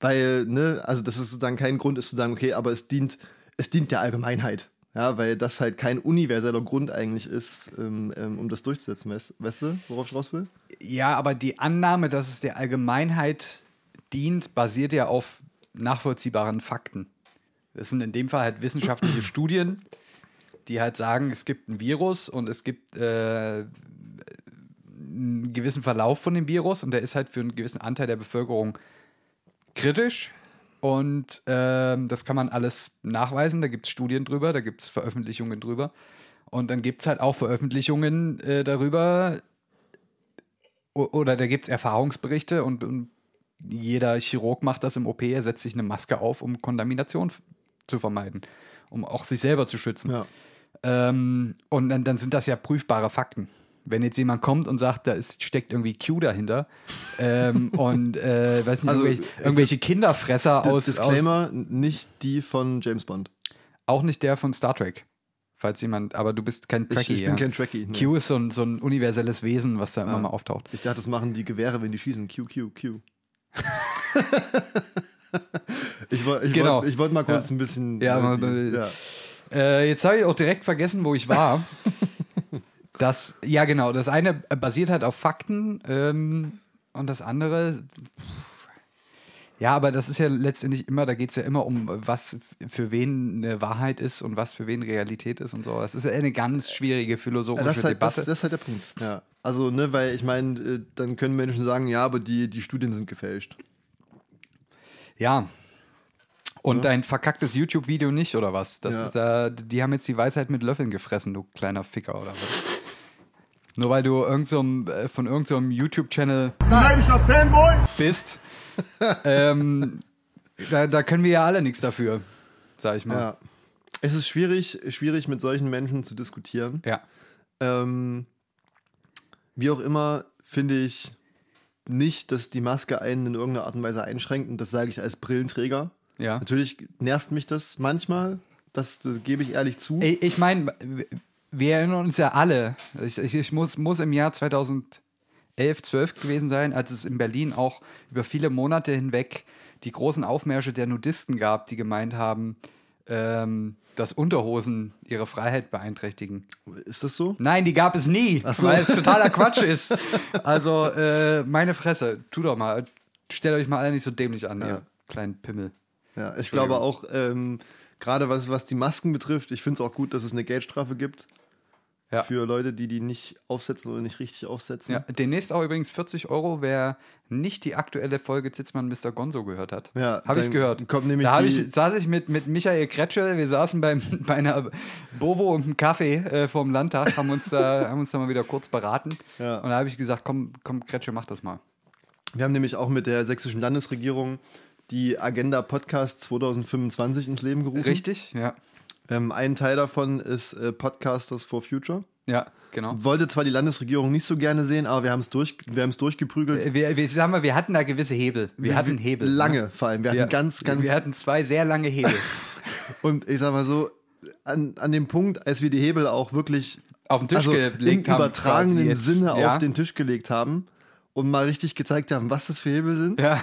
Weil, ne, also dass es sozusagen kein Grund ist zu sagen, okay, aber es dient, es dient der Allgemeinheit. Ja, weil das halt kein universeller Grund eigentlich ist, ähm, ähm, um das durchzusetzen, weißt, weißt du, worauf ich raus will? Ja, aber die Annahme, dass es der Allgemeinheit dient, basiert ja auf nachvollziehbaren Fakten. Das sind in dem Fall halt wissenschaftliche <clears throat> Studien, die halt sagen, es gibt ein Virus und es gibt äh, einen gewissen Verlauf von dem Virus und der ist halt für einen gewissen Anteil der Bevölkerung kritisch. Und ähm, das kann man alles nachweisen. Da gibt es Studien drüber, da gibt es Veröffentlichungen drüber. Und dann gibt es halt auch Veröffentlichungen äh, darüber, Oder da gibt es Erfahrungsberichte und, und jeder Chirurg macht das im OP, er setzt sich eine Maske auf, um Kontamination zu vermeiden, um auch sich selber zu schützen. Ja. Ähm, und dann, dann sind das ja prüfbare Fakten. Wenn jetzt jemand kommt und sagt, da ist, steckt irgendwie Q dahinter ähm, <laughs> und äh, weiß nicht, Also, irgendwelche, äh, irgendwelche Kinderfresser aus, aus Disclaimer, nicht die von James Bond. auch nicht der von Star Trek. Falls jemand, aber du bist kein Ich, Trekkie. ich bin ja. kein Trekkie. ne. Q ist so ein, so ein universelles Wesen, was da immer Ja. mal auftaucht. Ich dachte, das machen die Gewehre, wenn die schießen. Q, Q, Q. <laughs> ich wollte ich Genau. wollt, ich wollt mal kurz Ja. ein bisschen. Ja, äh, die, ja. Äh, jetzt habe ich auch direkt vergessen, wo ich war. <laughs> das, ja, genau. Das eine basiert halt auf Fakten ähm, und das andere. Ja, aber das ist ja letztendlich immer, da geht es ja immer um, was für wen eine Wahrheit ist und was für wen Realität ist und so. Das ist ja eine ganz schwierige Ja, philosophische das, ist halt, das, Debatte. das ist halt der Punkt. Ja. Also, ne, weil ich meine, äh, dann können Menschen sagen, ja, aber die, die Studien sind gefälscht. ja. Und dein verkacktes YouTube-Video nicht, oder was? Das Ja. ist da, die haben jetzt die Weisheit mit Löffeln gefressen, du kleiner Ficker, oder was? Nur weil du irgend so einem, äh, von irgendeinem YouTube-Channel Neidiger Fanboy! bist, ähm, <laughs> da, da können wir ja alle nichts dafür, sag ich mal. Ja. Es ist schwierig, schwierig mit solchen Menschen zu diskutieren. Ja. Ähm, wie auch immer, finde ich nicht, dass die Maske einen in irgendeiner Art und Weise einschränkt. Und das sage ich als Brillenträger. ja. Natürlich nervt mich das manchmal. Das, das gebe ich ehrlich zu. Ich meine, wir erinnern uns ja alle, ich, ich, ich muss, muss im Jahr 2011, 12 gewesen sein, als es in Berlin auch über viele Monate hinweg die großen Aufmärsche der Nudisten gab, die gemeint haben, ähm, dass Unterhosen ihre Freiheit beeinträchtigen. Ist das so? Nein, die gab es nie, so. weil es totaler Quatsch <laughs> ist. Also, äh, meine Fresse, tu doch mal, stellt euch mal alle nicht so dämlich an, Ja. ihr kleinen Pimmel. Ja, ich glaube auch, ähm, gerade was, was die Masken betrifft, ich finde es auch gut, dass es eine Geldstrafe gibt Ja. für Leute, die die nicht aufsetzen oder nicht richtig aufsetzen. Ja, demnächst auch übrigens 40 Euro, wer nicht die aktuelle Folge Zitzmann Mr. Gonzo gehört hat. Ja, habe ich gehört. kommt nämlich da ich, saß ich mit, mit Michael Kretschel, wir saßen beim, <laughs> bei einer Bovo und einem Kaffee äh, vom Landtag, haben uns, da, <laughs> haben uns da mal wieder kurz beraten. Ja. Und da habe ich gesagt, komm, komm Kretschel, mach das mal. Wir haben nämlich auch mit der sächsischen Landesregierung die Agenda Podcast 2025 ins Leben gerufen. Richtig? Ja. Ähm, ein Teil davon ist äh, Podcasters for Future. Ja, genau. Wollte zwar die Landesregierung nicht so gerne sehen, aber wir haben es durch, wir haben's durchgeprügelt. Äh, Wir, wir, sagen wir, wir hatten da gewisse Hebel. Wir hatten Hebel. Lange ne? vor allem. Wir hatten Ja. ganz, ganz. Wir hatten zwei sehr lange Hebel. <laughs> und ich sag mal so, an, an dem Punkt, als wir die Hebel auch wirklich Auf den Tisch also gelegt im haben. übertragenen. Sinne ja. auf den Tisch gelegt haben und mal richtig gezeigt haben, was das für Hebel sind. Ja.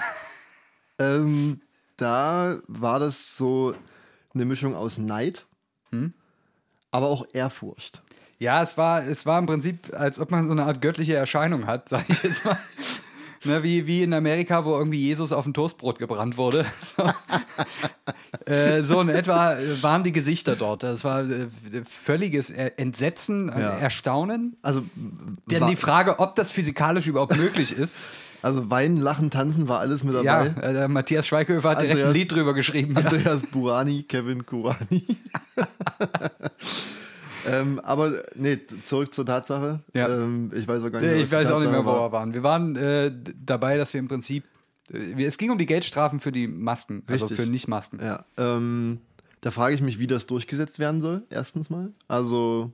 Ähm, da war das so eine Mischung aus Neid, Hm? aber auch Ehrfurcht. Ja, es war, es war im Prinzip, als ob man so eine Art göttliche Erscheinung hat, <laughs> sag ich jetzt mal. ne, wie, wie in Amerika, wo irgendwie Jesus auf ein Toastbrot gebrannt wurde. So, <laughs> äh, so in etwa äh, waren die Gesichter dort. Das war äh, völliges Entsetzen, Ja. Erstaunen. Also, Denn die Frage, ob das physikalisch überhaupt möglich ist. Also Weinen, Lachen, Tanzen war alles mit Ja, dabei. äh, der Matthias Schweighöfer hat direkt Andreas- ein Lied drüber geschrieben. Ja. Andreas Burani, Kevin Kurani. <laughs> ähm, aber nee, zurück zur Tatsache. Ja. Ähm, ich weiß auch gar nicht mehr, Ich weiß auch nicht mehr, wo Tatsache wir waren. Wir waren äh, dabei, dass wir im Prinzip. Äh, es ging um die Geldstrafen für die Masken, also Richtig. für Nicht-Masken. Ja, ähm, da frage ich mich, wie das durchgesetzt werden soll, erstens mal. Also,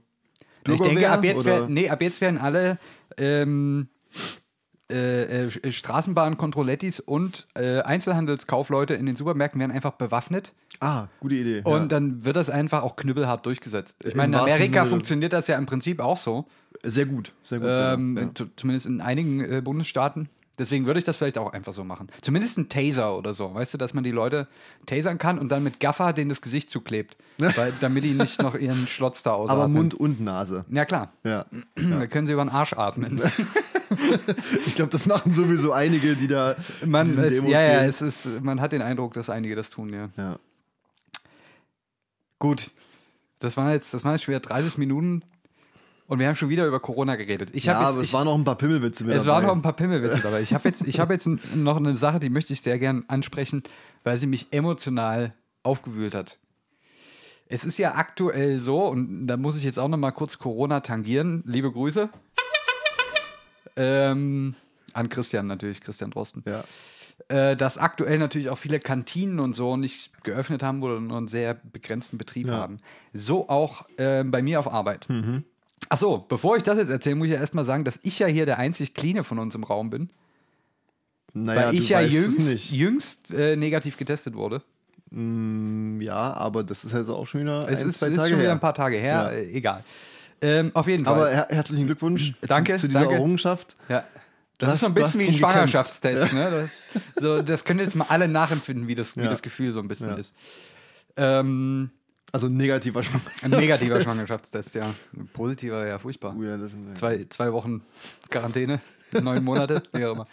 Ich denke, Bürgerwehr ab jetzt, wär, nee, ab jetzt werden alle ähm, äh, äh, Straßenbahn-Kontrollettis und äh, Einzelhandelskaufleute in den Supermärkten werden einfach bewaffnet Ah, gute Idee. und ja. dann wird das einfach auch knüppelhart durchgesetzt. Ich meine, in Amerika funktioniert das ja im Prinzip auch so, Sehr gut, sehr gut. ähm, ja. zu- zumindest in einigen äh, Bundesstaaten. Deswegen würde ich das vielleicht auch einfach so machen. Zumindest ein Taser oder so, weißt du, dass man die Leute tasern kann und dann mit Gaffer denen das Gesicht zuklebt, weil, damit die nicht noch ihren Schlotz da <laughs> ausatmen. Aber Mund und Nase. Ja klar, Ja. <clears throat> da können sie über den Arsch atmen. <laughs> <laughs> Ich glaube, das machen sowieso einige, die da Man, zu diesen es, Demos ja, ja, gehen. es ist, man hat den Eindruck, dass einige das tun, ja. ja. Gut, das waren jetzt, das waren jetzt schon wieder 30 Minuten und wir haben schon wieder über Corona geredet. Ich ja, jetzt, aber ich, es waren noch ein paar Pimmelwitze mit es dabei. waren noch ein paar Pimmelwitze dabei. Ich habe jetzt, ich hab jetzt noch eine Sache, die möchte ich sehr gern ansprechen, weil sie mich emotional aufgewühlt hat. Es ist ja aktuell so, und da muss ich jetzt auch noch mal kurz Corona tangieren. Liebe Grüße. Ähm, an Christian natürlich, Christian Drosten. ja. Äh, dass aktuell natürlich auch viele Kantinen und so nicht geöffnet haben oder nur einen sehr begrenzten Betrieb Ja. haben. So auch äh, bei mir auf Arbeit. Ach so, bevor ich das jetzt erzähle, muss ich ja erstmal sagen, dass ich ja hier der einzig Cleane von uns im Raum bin. Naja, weil ich ja jüngst, jüngst äh, negativ getestet wurde. Mm, Ja, aber das ist jetzt auch schon wieder Es ein, ist, zwei ist Tage schon wieder her. ein paar Tage her, Ja. äh, egal. Ähm, auf jeden Fall. aber her herzlichen Glückwunsch Danke, zu, zu dieser danke. Errungenschaft. ja. Das hast- ist so ein bisschen wie ein drum gekämpft. Schwangerschaftstest. Ne? Das, so, das können jetzt mal alle nachempfinden, wie das, wie Ja. das Gefühl so ein bisschen Ja. ist. Ähm, Also ein negativer Schwangerschaftstest. Ein negativer Schwangerschaftstest, ja. Ein positiver, ja, furchtbar. Oh ja, das Zwei, zwei Wochen Quarantäne, neun Monate, <laughs> wie auch immer.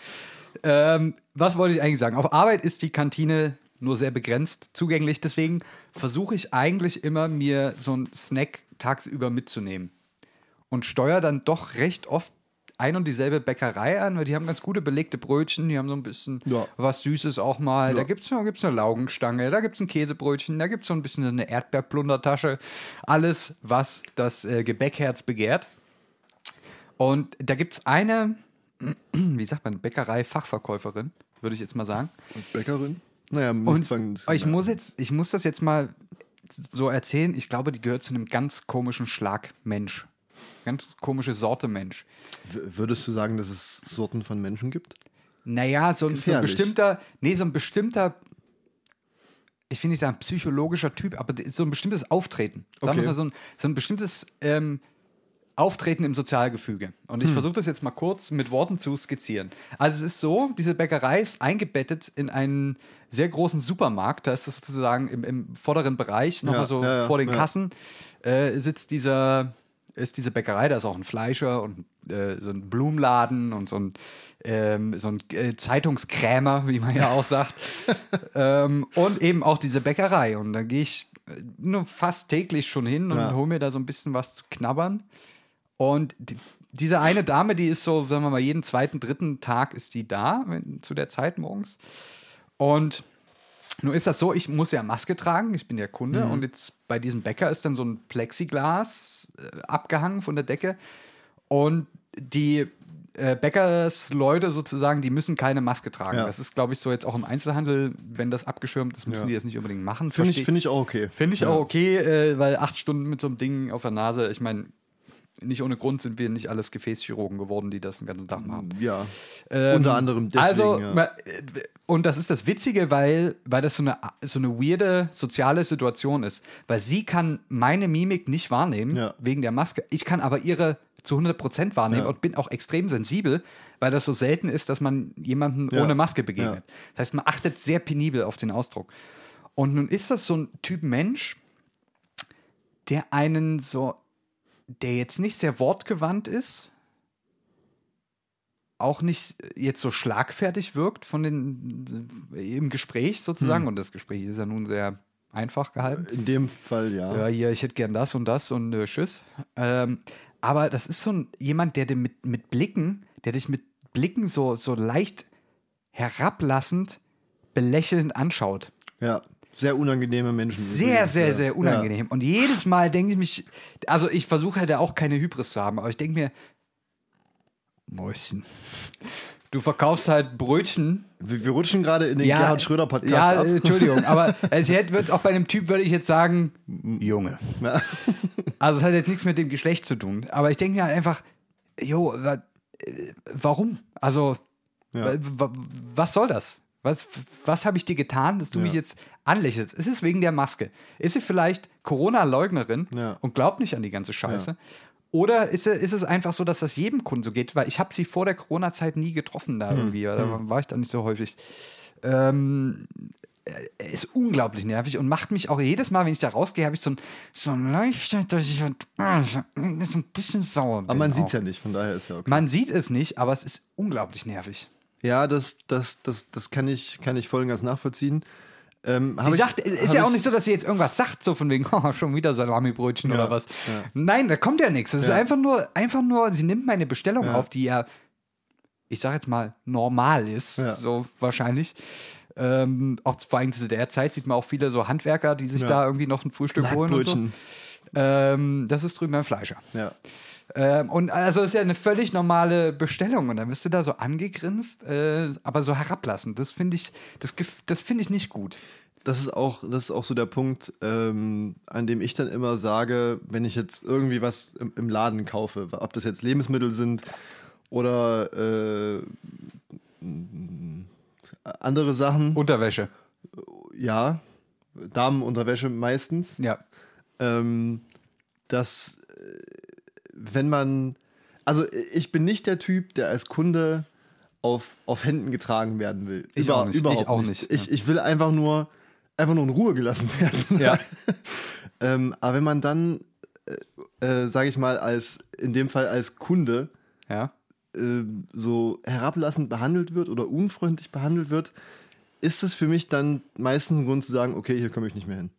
Ähm, was wollte ich eigentlich sagen? Auf Arbeit ist die Kantine nur sehr begrenzt zugänglich, deswegen versuche ich eigentlich immer, mir so einen Snack tagsüber mitzunehmen. Und steuere dann doch recht oft ein und dieselbe Bäckerei an, weil die haben ganz gute belegte Brötchen, die haben so ein bisschen Ja. was Süßes auch mal. Da Ja. gibt es gibt's eine Laugenstange, da gibt es ein Käsebrötchen, da gibt es so ein bisschen eine Erdbeerplundertasche. Alles, was das äh, Gebäckherz begehrt. Und da gibt es eine, <clears throat> wie sagt man, Bäckerei-Fachverkäuferin, würde ich jetzt mal sagen. Bäckerin? Naja, Und ich muss jetzt, ich muss das jetzt mal so erzählen. Ich glaube, die gehört zu einem ganz komischen Schlag Mensch. Ganz komische Sorte Mensch. W- Würdest du sagen, dass es Sorten von Menschen gibt? Naja, so, ein- so ein bestimmter, nee, so ein bestimmter, ich will nicht sagen psychologischer Typ, aber so ein bestimmtes Auftreten. Sagen wir Okay. mal so ein, so ein bestimmtes ähm, Auftreten im Sozialgefüge. Und Hm. ich versuche das jetzt mal kurz mit Worten zu skizzieren. Also es ist so, diese Bäckerei ist eingebettet in einen sehr großen Supermarkt. Da ist das sozusagen im, im vorderen Bereich, nochmal Ja, so ja, vor den ja. Kassen, äh, sitzt dieser, ist diese Bäckerei, da ist auch ein Fleischer und äh, so ein Blumenladen und so ein, ähm, so ein äh, Zeitungskrämer, wie man ja auch sagt. <laughs> ähm, und eben auch diese Bäckerei. Und da gehe ich äh, nur fast täglich schon hin und Ja. hole mir da so ein bisschen was zu knabbern. Und die, diese eine Dame, die ist so, sagen wir mal, jeden zweiten, dritten Tag ist die da, wenn, zu der Zeit morgens. Und nun ist das so, ich muss ja Maske tragen, ich bin der Kunde Mhm. und jetzt bei diesem Bäcker ist dann so ein Plexiglas äh, abgehangen von der Decke und die äh, Bäckersleute sozusagen, die müssen keine Maske tragen. Ja. Das ist, glaube ich, so jetzt auch im Einzelhandel, wenn das abgeschirmt ist, müssen Ja. die das nicht unbedingt machen. Finde ich, find ich auch okay. Finde ich Ja. auch okay, äh, weil acht Stunden mit so einem Ding auf der Nase, ich meine, nicht ohne Grund sind wir nicht alles Gefäßchirurgen geworden, die das den ganzen Tag machen. Ja. Ähm, Unter anderem deswegen. Also, ja. äh, und das ist das Witzige, weil, weil das so eine, so eine weirde soziale Situation ist. Weil sie kann meine Mimik nicht wahrnehmen, Ja. wegen der Maske. Ich kann aber ihre zu 100% wahrnehmen Ja. und bin auch extrem sensibel, weil das so selten ist, dass man jemanden ohne Maske begegnet. Das heißt, man achtet sehr penibel auf den Ausdruck. Und nun ist das so ein Typ Mensch, der einen so, der jetzt nicht sehr wortgewandt ist, auch nicht jetzt so schlagfertig wirkt von den im Gespräch sozusagen. Und das Gespräch ist ja nun sehr einfach gehalten. In dem Fall ja. Ja, hier, ich hätte gern das und das und äh, tschüss. Ähm, aber das ist so ein, jemand, der dir mit, mit Blicken, der dich mit Blicken so, so leicht herablassend, belächelnd anschaut. Ja. Sehr unangenehme Menschen. Sehr, übrigens, sehr, ja. sehr unangenehm. Und jedes Mal denke ich mich, also ich versuche halt auch keine Hybris zu haben, aber ich denke mir, Mäuschen, du verkaufst halt Brötchen. Ja. Wir, wir rutschen gerade in den Ja, Gerhard Schröder Podcast ja, ab. Entschuldigung, aber <laughs> es hätte wird auch bei einem Typ würde ich jetzt sagen, Junge. Ja. Also es hat jetzt nichts mit dem Geschlecht zu tun. Aber ich denke mir halt einfach, jo, äh, warum? Also, Ja. wa- wa- was soll das? Was, was habe ich dir getan, dass du Ja. mich jetzt anlächelst? Ist es wegen der Maske? Ist sie vielleicht Corona-Leugnerin Ja. und glaubt nicht an die ganze Scheiße? Oder ist, ist es einfach so, dass das jedem Kunden so geht? Weil ich habe sie vor der Corona-Zeit nie getroffen Hm. da irgendwie. Da war ich da nicht so häufig. Ähm, äh, ist unglaublich nervig und macht mich auch jedes Mal, wenn ich da rausgehe, habe ich so ein, so ein leichter, dass ich so ein bisschen sauer bin. Aber man sieht es ja nicht, von daher ist ja okay. Man sieht es nicht, aber es ist unglaublich nervig. Ja, das, das, das, das kann, ich, kann ich voll und ganz nachvollziehen. Ähm, Sie ich- sagt, ist hab ja auch ich- nicht so, dass sie jetzt irgendwas sagt, so von wegen, <laughs> oh, schon wieder Salamibrötchen Ja, oder was. ja. Nein, da kommt ja nichts. Es ist einfach nur, einfach nur, sie nimmt meine Bestellung auf, die ja, ich sag jetzt mal, normal ist, so wahrscheinlich. Ähm, auch vor allem zu der Zeit sieht man auch viele so Handwerker, die sich da irgendwie noch ein Frühstück holen und so. Ähm, das ist drüben beim Fleischer. Ja. Ähm, und also das ist ja eine völlig normale Bestellung und dann wirst du da so angegrinst, äh, aber so herablassend. Das finde ich, das, das finde ich nicht gut. Das ist auch, das ist auch so der Punkt, ähm, an dem ich dann immer sage, wenn ich jetzt irgendwie was im, im Laden kaufe, ob das jetzt Lebensmittel sind oder äh, andere Sachen, Unterwäsche. ja, Damenunterwäsche meistens, Ja. ähm, dass wenn man, also ich bin nicht der Typ, der als Kunde auf, auf Händen getragen werden will. Ich auch nicht. Überhaupt Ich auch nicht. nicht, Ich, ich will einfach nur, einfach nur in Ruhe gelassen werden. <laughs> Ja. <laughs> ähm, aber wenn man dann, äh, äh, sage ich mal, als in dem Fall als Kunde Ja. äh, so herablassend behandelt wird oder unfreundlich behandelt wird, ist es für mich dann meistens ein Grund zu sagen, okay, hier komme ich nicht mehr hin.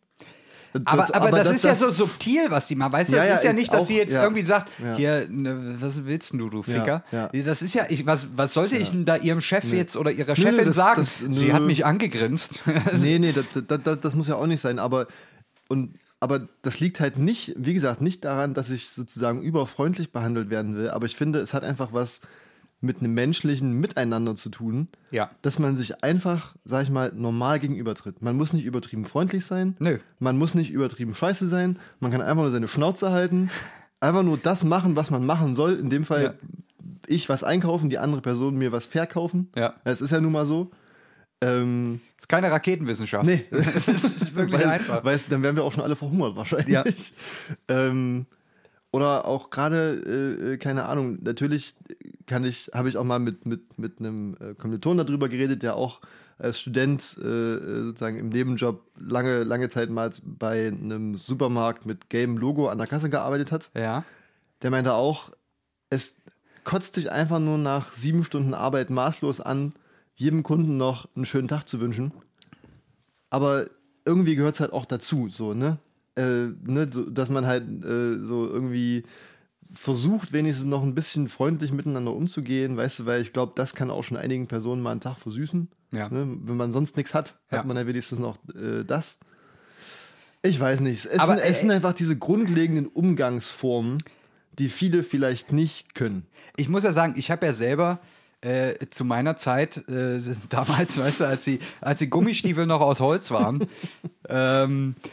Aber, Das- aber, das, ist ja so subtil, was die machen. Weißt du, Ja, das ja, ist ja ich nicht, dass auch, sie jetzt ja. irgendwie sagt, Ja. hier, ne, was willst du, du Ficker? ja. Das ist ja, ich, was, was sollte ich denn da ihrem Chef jetzt oder ihrer Chefin das- sagen? das- sie hat mich angegrinst. <laughs> nee, nee, das, das, das, das muss ja auch nicht sein. Aber, und, aber das liegt halt nicht, wie gesagt, nicht daran, dass ich sozusagen überfreundlich behandelt werden will. Aber ich finde, es hat einfach was mit einem menschlichen Miteinander zu tun, ja. dass man sich einfach, sag ich mal, normal gegenübertritt. Man muss nicht übertrieben freundlich sein. Nö. Man muss nicht übertrieben scheiße sein. Man kann einfach nur seine Schnauze halten. Einfach nur das machen, was man machen soll. In dem Fall Ja. ich was einkaufen, die andere Person mir was verkaufen. Ja. Es ist ja nun mal so. Ähm, ist keine Raketenwissenschaft. Nee. <laughs> das ist wirklich weil, einfach. Weil es- dann wären wir auch schon alle verhungert wahrscheinlich. Ja. Ähm, oder auch gerade, äh, keine Ahnung, natürlich kann ich, habe ich auch mal mit, mit, mit einem äh, Kommilitonen darüber geredet, der auch als Student äh, äh, sozusagen im Nebenjob lange, lange Zeit mal bei einem Supermarkt mit gelbem Logo an der Kasse gearbeitet hat. ja. Der meinte auch, es kotzt dich einfach nur nach sieben Stunden Arbeit maßlos an, jedem Kunden noch einen schönen Tag zu wünschen. Aber irgendwie gehört es halt auch dazu, so, ne? Äh, ne so, dass man halt äh, so irgendwie versucht, wenigstens noch ein bisschen freundlich miteinander umzugehen, weißt du, weil ich glaube, das kann auch schon einigen Personen mal einen Tag versüßen. Ja. Ne? Wenn man sonst nichts hat, Ja. hat man ja wenigstens noch äh, das. Ich weiß nicht. Es, Aber, sind, es äh, sind einfach diese grundlegenden Umgangsformen, die viele vielleicht nicht können. Ich muss ja sagen, ich habe ja selber äh, zu meiner Zeit, äh, <laughs> damals, weißt du, als die, als die Gummistiefel noch aus Holz waren, <laughs> ähm, äh,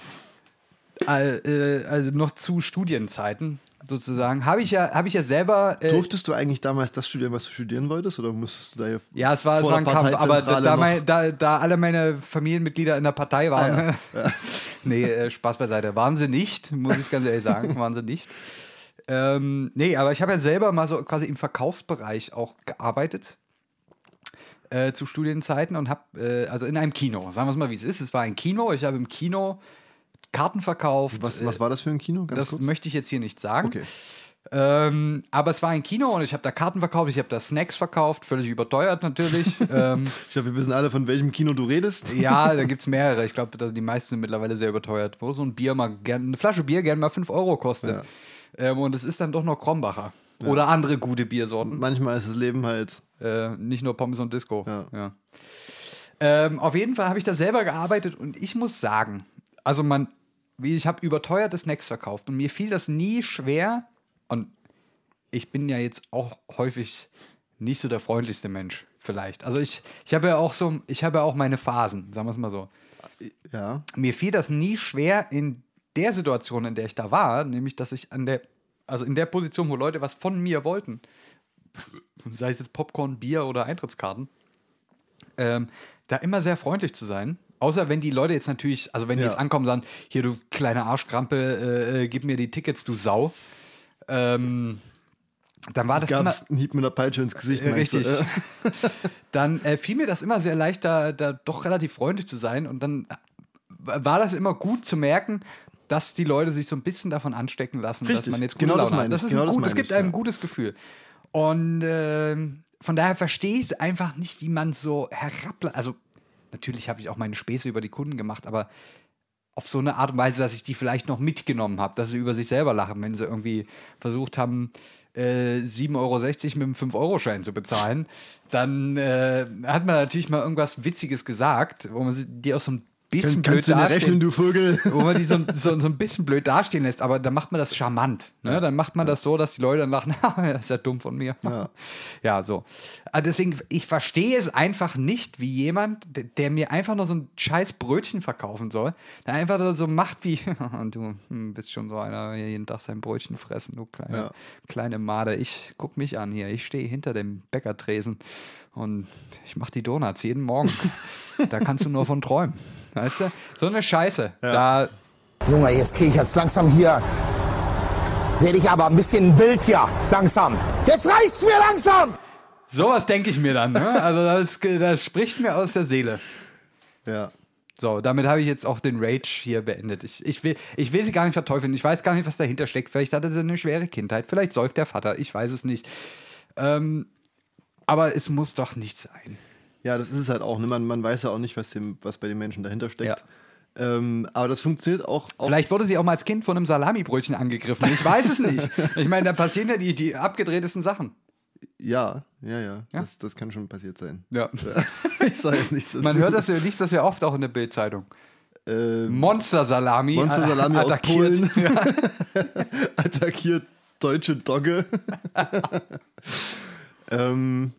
also noch zu Studienzeiten sozusagen, habe ich ja, habe ich ja selber. Äh, Durftest du eigentlich damals das studieren, was du studieren wolltest, oder musstest du da hier ja, es war, es war ein Kampf, aber da, mein, da, da alle meine Familienmitglieder in der Partei waren, <laughs> nee, äh, Spaß beiseite, waren sie nicht, muss ich ganz ehrlich sagen, waren sie nicht. Ähm, nee, aber ich habe ja selber mal so quasi im Verkaufsbereich auch gearbeitet. Äh, zu Studienzeiten und habe, äh, also in einem Kino, sagen wir es mal, wie es ist. Es war ein Kino, ich habe im Kino Karten verkauft. Was, äh, was war das für ein Kino? Ganz das kurz? möchte ich jetzt hier nicht sagen. Okay. Ähm, aber es war ein Kino und ich habe da Karten verkauft, ich habe da Snacks verkauft, völlig überteuert natürlich. <laughs> ähm, Ich glaube, wir wissen alle, von welchem Kino du redest. ja, <laughs> da gibt es mehrere. Ich glaube, die meisten sind mittlerweile sehr überteuert. Wo so ein Bier mal gern, eine Flasche Bier gerne mal 5 Euro kostet. Ja. Ähm, und es ist dann doch noch Krombacher. Oder andere gute Biersorten. Manchmal ist das Leben halt. Äh, nicht nur Pommes und Disco. Ja. Ähm, auf jeden Fall habe ich da selber gearbeitet und ich muss sagen, also man, ich habe überteuerte Snacks verkauft und mir fiel das nie schwer und ich bin ja jetzt auch häufig nicht so der freundlichste Mensch, vielleicht. Also ich, ich habe ja auch so, ich habe ja auch meine Phasen, sagen wir es mal so. Ja. Mir fiel das nie schwer in der Situation, in der ich da war, nämlich dass ich an der, also in der Position, wo Leute was von mir wollten, sei es jetzt Popcorn, Bier oder Eintrittskarten, ähm, da immer sehr freundlich zu sein. Außer wenn die Leute jetzt natürlich, also wenn die Ja. jetzt ankommen und sagen, hier du kleine Arschkrampe, äh, äh, gib mir die Tickets, du Sau. Ähm, dann war das Gab immer einen Hieb mit einer Peitsche ins Gesicht? äh, meinst du? richtig. Äh, <laughs> dann äh, fiel mir das immer sehr leicht, da, da doch relativ freundlich zu sein. Und dann war das immer gut zu merken, dass die Leute sich so ein bisschen davon anstecken lassen, dass Richtig. man jetzt gute Genau das Laune hat. meine Das ist Genau das gut, das meine gibt ich, einem ein ja. gutes Gefühl. Und ähm, von daher verstehe ich es einfach nicht, wie man so herab... Also natürlich habe ich auch meine Späße über die Kunden gemacht, aber auf so eine Art und Weise, dass ich die vielleicht noch mitgenommen habe, dass sie über sich selber lachen, wenn sie irgendwie versucht haben, äh, 7,60 Euro mit einem 5-Euro-Schein zu bezahlen, dann äh, hat man natürlich mal irgendwas Witziges gesagt, wo man die auch so ein bisschen Kann, kannst du blöd mir rechnen, dastehen- du Vögel? <laughs> wo man die so, so, so ein bisschen blöd dastehen lässt, aber dann macht man das charmant. Ne? Dann macht man das so, dass die Leute dann lachen, <laughs> das ist ja dumm von mir. Ja. <laughs> Ja, so. Aber deswegen, ich verstehe es einfach nicht, wie jemand, der, der mir einfach nur so ein scheiß Brötchen verkaufen soll, der einfach so macht wie, du hm, bist schon so einer, der jeden Tag sein Brötchen fressen, du kleine, Ja. kleine Made. Ich guck mich an hier, ich stehe hinter dem Bäckertresen und ich mache die Donuts jeden Morgen. <laughs> da kannst du nur von träumen. Weißt du? So eine Scheiße. Da Junge, jetzt kriege ich jetzt langsam hier. Werde ich aber ein bisschen wild hier. Langsam. Jetzt reicht's mir langsam! Sowas denke ich mir dann. Ne? Also das, das spricht mir aus der Seele. Ja. So, damit habe ich jetzt auch den Rage hier beendet. Ich, ich, will, ich will sie gar nicht verteufeln. Ich weiß gar nicht, was dahinter steckt. Vielleicht hatte sie eine schwere Kindheit. Vielleicht säuft der Vater. Ich weiß es nicht. Ähm, aber es muss doch nicht sein. Ja, das ist es halt auch. Ne? Man, man weiß ja auch nicht, was, dem, was bei den Menschen dahinter steckt. Ja. Ähm, aber das funktioniert auch. auch Vielleicht wurde sie auch mal als Kind von einem Salamibrötchen angegriffen. Ich weiß es nicht. <laughs> Ich meine, da passieren ja die, die abgedrehtesten Sachen. ja, ja, ja. Das, das kann schon passiert sein. Ja. <laughs> ich sage jetzt nichts dazu. Man hört das ja nicht, das ja oft auch in der Bildzeitung. Ähm, Monster-Salami. Monster-Salami aus attackiert. Polen. <laughs> attackiert deutsche Dogge. Ähm,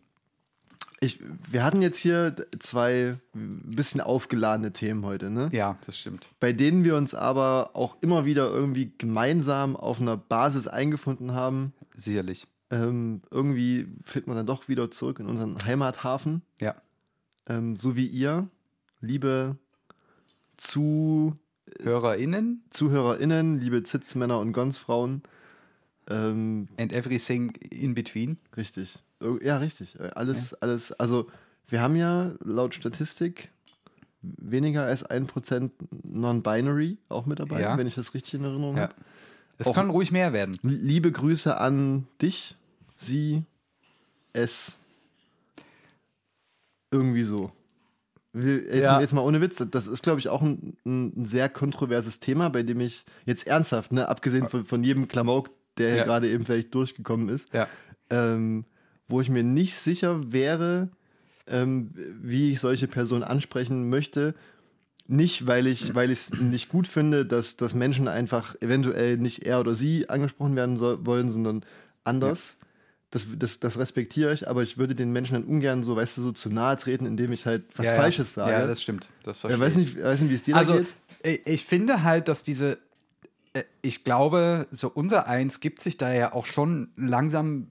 ich, wir hatten jetzt hier zwei bisschen aufgeladene Themen heute, ne? Ja, das stimmt. bei denen wir uns aber auch immer wieder irgendwie gemeinsam auf einer Basis eingefunden haben. Sicherlich. Ähm, irgendwie findet man dann doch wieder zurück in unseren Heimathafen, Ja. ähm, so wie ihr, liebe Zu HörerInnen ZuhörerInnen, liebe Zitzmänner und Gonsfrauen. Ähm, and everything in between. richtig. Ja, richtig. Äh, Alles, alles. Also, wir haben ja laut Statistik weniger als 1% Non-Binary auch mit dabei, Ja. wenn ich das richtig in Erinnerung Ja. habe. Es Auch- kann ruhig mehr werden. Liebe Grüße an dich, sie, es. Irgendwie so. Jetzt, Ja. jetzt mal ohne Witz, das ist, glaube ich, auch ein, ein sehr kontroverses Thema, bei dem ich jetzt ernsthaft, ne, abgesehen von, von jedem Klamauk, der Ja. hier gerade eben vielleicht durchgekommen ist, Ja. ähm, wo ich mir nicht sicher wäre, ähm, wie ich solche Personen ansprechen möchte. Nicht, weil ich weil ich es nicht gut finde, dass, dass Menschen einfach eventuell nicht er oder sie angesprochen werden soll, wollen, sondern anders. Das, das, das respektiere ich, aber ich würde den Menschen dann ungern so, weißt du, so zu nahe treten, indem ich halt was ja, Falsches ja. sage. Ja, das stimmt. Das ich weiß ich. nicht, weiß nicht, wie es dir Also, geht. ich- ich finde halt, dass diese, äh, ich glaube, so unser Eins gibt sich da ja auch schon langsam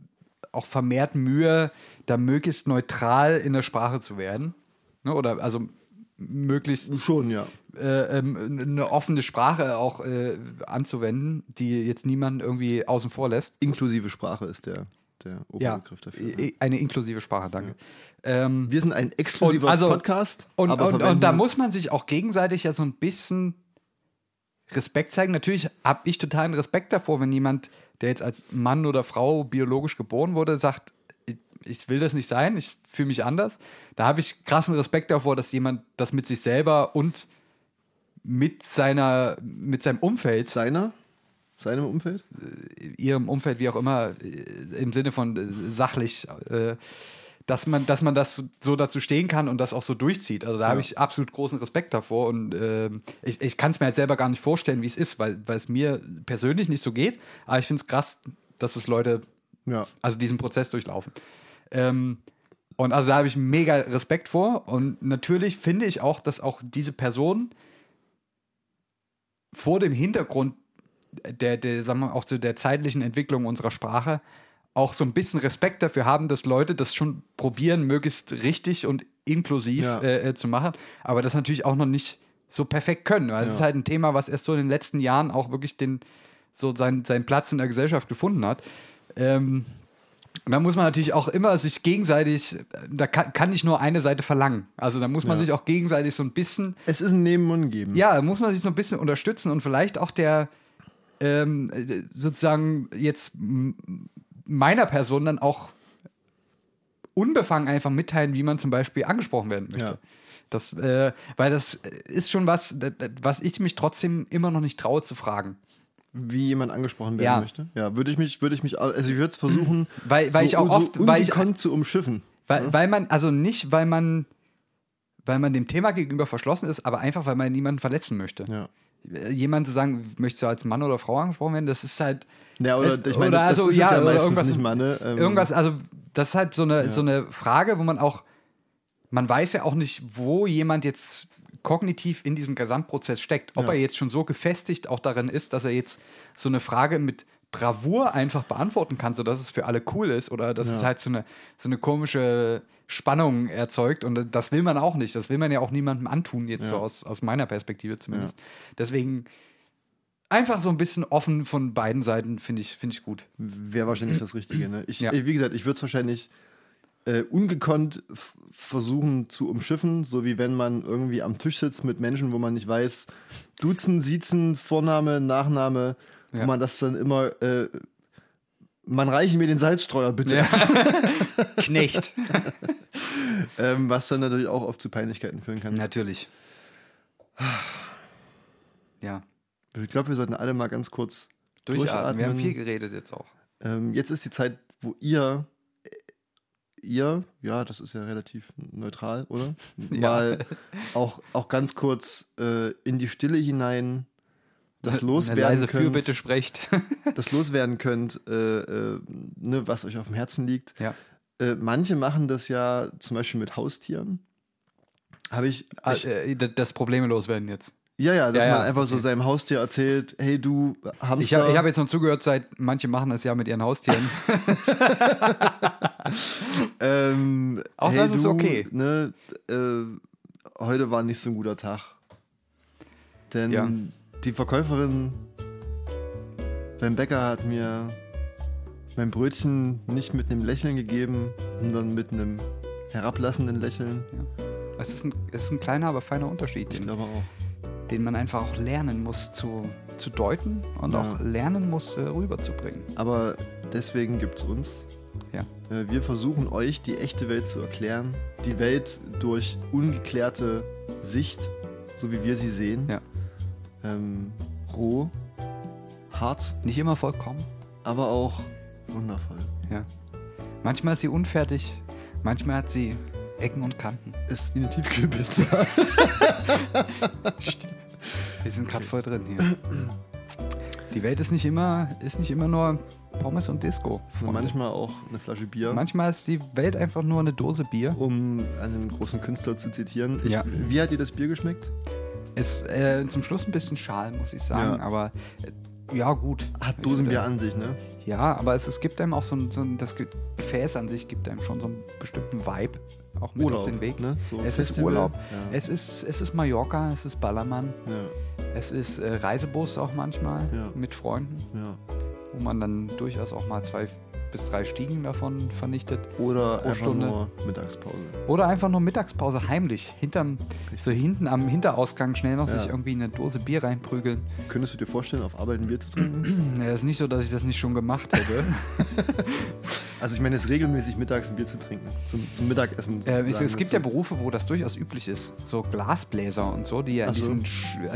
auch vermehrt Mühe, da möglichst neutral in der Sprache zu werden. Ne? Oder also möglichst Schon, ja. äh, ähm, eine offene Sprache auch äh, anzuwenden, die jetzt niemand irgendwie außen vor lässt. Inklusive Sprache ist der, der Ja, Oberbegriff dafür. i- eine inklusive Sprache, danke. Ähm, Wir sind ein exklusiver Und also- Podcast. Und, und, und da muss man sich auch gegenseitig ja so ein bisschen Respekt zeigen. Natürlich habe ich totalen Respekt davor, wenn jemand, der jetzt als Mann oder Frau biologisch geboren wurde, sagt, ich, will das nicht sein, ich fühle mich anders. Da habe ich krassen Respekt davor, dass jemand das mit sich selber und mit seiner, mit seinem Umfeld, seiner, seinem Umfeld. ihrem Umfeld, wie auch immer, äh, im Sinne von äh, sachlich, äh, dass man, dass man das so dazu stehen kann und das auch so durchzieht. Also da habe ich absolut großen Respekt davor und ähm, ich, ich kann es mir halt selber gar nicht vorstellen, wie es ist, weil, weil es mir persönlich nicht so geht. Aber ich finde es krass, dass es Leute, Ja. also diesen Prozess durchlaufen. Ähm, und also da habe ich mega Respekt vor und natürlich finde ich auch, dass auch diese Person vor dem Hintergrund der, der sagen wir, auch zu der zeitlichen Entwicklung unserer Sprache auch so ein bisschen Respekt dafür haben, dass Leute das schon probieren, möglichst richtig und inklusiv Ja. äh, äh, zu machen, aber das natürlich auch noch nicht so perfekt können. Es Ja. ist halt ein Thema, was erst so in den letzten Jahren auch wirklich den, so seinen, seinen Platz in der Gesellschaft gefunden hat. Ähm, und da muss man natürlich auch immer sich gegenseitig, da kann, kann nicht nur eine Seite verlangen. Also da muss man Ja. sich auch gegenseitig so ein bisschen Es ist ein Nehmen und Geben. ja, da muss man sich so ein bisschen unterstützen und vielleicht auch der ähm, äh, sozusagen jetzt meiner Person dann auch unbefangen einfach mitteilen, wie man zum Beispiel angesprochen werden möchte. Ja. Das, äh, weil das ist schon was, was ich mich trotzdem immer noch nicht traue zu fragen. Wie jemand angesprochen werden Ja. möchte. Ja, würde ich mich, würde ich mich, also ich würde es versuchen, <clears throat> Weil- weil ich auch oft- so weil ich- zu umschiffen. Weil, weil man, also nicht, weil man, weil man dem Thema gegenüber verschlossen ist, aber einfach, weil man niemanden verletzen möchte. Ja. Jemand zu sagen, möchtest du als Mann oder Frau angesprochen werden, das ist halt. Ja, oder Es- ich meine, oder das also, ist ja, ja meistens irgendwas- nicht mal, ne? Ähm, Irgendwas, also das ist halt so eine, so eine Frage, wo man auch, man weiß ja auch nicht, wo jemand jetzt kognitiv in diesem Gesamtprozess steckt. Ob Ja. er jetzt schon so gefestigt auch darin ist, dass er jetzt so eine Frage mit Bravour einfach beantworten kann, sodass es für alle cool ist, oder dass es Ja. halt so eine, so eine komische Spannung erzeugt. Und das will man auch nicht. Das will man ja auch niemandem antun, jetzt Ja. so aus, aus meiner Perspektive zumindest. Deswegen einfach so ein bisschen offen von beiden Seiten finde ich, finde ich gut. Wäre wahrscheinlich das Richtige, ne? Ich, Ja. Wie gesagt, ich würde es wahrscheinlich äh, ungekonnt versuchen zu umschiffen, so wie wenn man irgendwie am Tisch sitzt mit Menschen, wo man nicht weiß, Duzen, Siezen, Vorname, Nachname, wo Ja. man das dann immer, äh, man reiche mir den Salzstreuer bitte, Ja. <laughs> Knecht. ähm, was dann natürlich auch oft zu Peinlichkeiten führen kann. Natürlich. Ja, Ich glaube, wir sollten alle mal ganz kurz durchatmen. Wir haben Durchatmen. viel geredet jetzt auch. Ähm, jetzt ist die Zeit, wo ihr, ihr, ja, das ist ja relativ neutral, oder? <laughs> Mal auch, auch ganz kurz äh, in die Stille hinein das loswerden könnt, Fürbitte sprecht. <laughs> das loswerden könnt, äh, äh, ne, was euch auf dem Herzen liegt. ja. Äh, manche machen das ja zum Beispiel mit Haustieren. Habe ich, Ah, ich äh, das Probleme loswerden jetzt. ja, ja, dass ja, man ja, einfach so okay. seinem Haustier erzählt, hey du, Hamster. Ich habe hab jetzt noch zugehört, seit manche machen das ja mit ihren Haustieren. <laughs> <laughs> Ähm, Auch das ist okay. Ne, äh, heute war nicht so ein guter Tag. Denn. Die Verkäuferin beim Bäcker hat mir mein Brötchen nicht mit einem Lächeln gegeben, sondern mit einem herablassenden Lächeln. Es ist ein, es ist ein kleiner, aber feiner Unterschied, Ich den, glaube auch. den man einfach auch lernen muss zu, zu deuten und Ja. auch lernen muss, äh, rüberzubringen. Aber deswegen gibt es uns. Ja. Äh, Wir versuchen euch die echte Welt zu erklären. Die Welt durch ungeklärte Sicht, so wie wir sie sehen. Ja. Ähm, roh, hart, Nicht immer vollkommen. aber auch wundervoll. Ja. Manchmal ist sie unfertig, manchmal hat sie Ecken und Kanten. Ist wie eine Tiefkühlpizza. <laughs> Wir sind gerade voll drin hier. Die Welt ist nicht immer, ist nicht immer nur Pommes und Disco. Und manchmal auch eine Flasche Bier. Manchmal ist die Welt einfach nur eine Dose Bier. um einen großen Künstler zu zitieren. Ich, Ja. Wie hat dir das Bier geschmeckt? Ist äh, zum Schluss ein bisschen schal, muss ich sagen. Ja. Aber äh, ja, gut. Hat Dosenbier äh, an sich, ne? Ja, aber es, es gibt einem auch so ein, so ein, das Gefäß an sich gibt einem schon so einen bestimmten Vibe auch mit auf den Weg. ne? So es ist Festival. Urlaub. Ja. Es ist, es ist Mallorca, es ist Ballermann, ja, es ist äh, Reisebus auch manchmal mit Freunden, wo man dann durchaus auch mal zwei bis drei Stiegen davon vernichtet. Oder Pro einfach Stunde. nur Mittagspause. Oder einfach nur Mittagspause heimlich, hinterm, so hinten am Hinterausgang schnell noch Ja. sich irgendwie eine Dose Bier reinprügeln. Könntest du dir vorstellen, auf Arbeit ein Bier zu trinken? <clears throat> Ja, ist nicht so, dass ich das nicht schon gemacht hätte. <laughs> also ich meine, es regelmäßig mittags ein Bier zu trinken. Zum, zum Mittagessen. äh, es, es gibt ja. Berufe, wo das durchaus üblich ist. So Glasbläser und so, die ja so.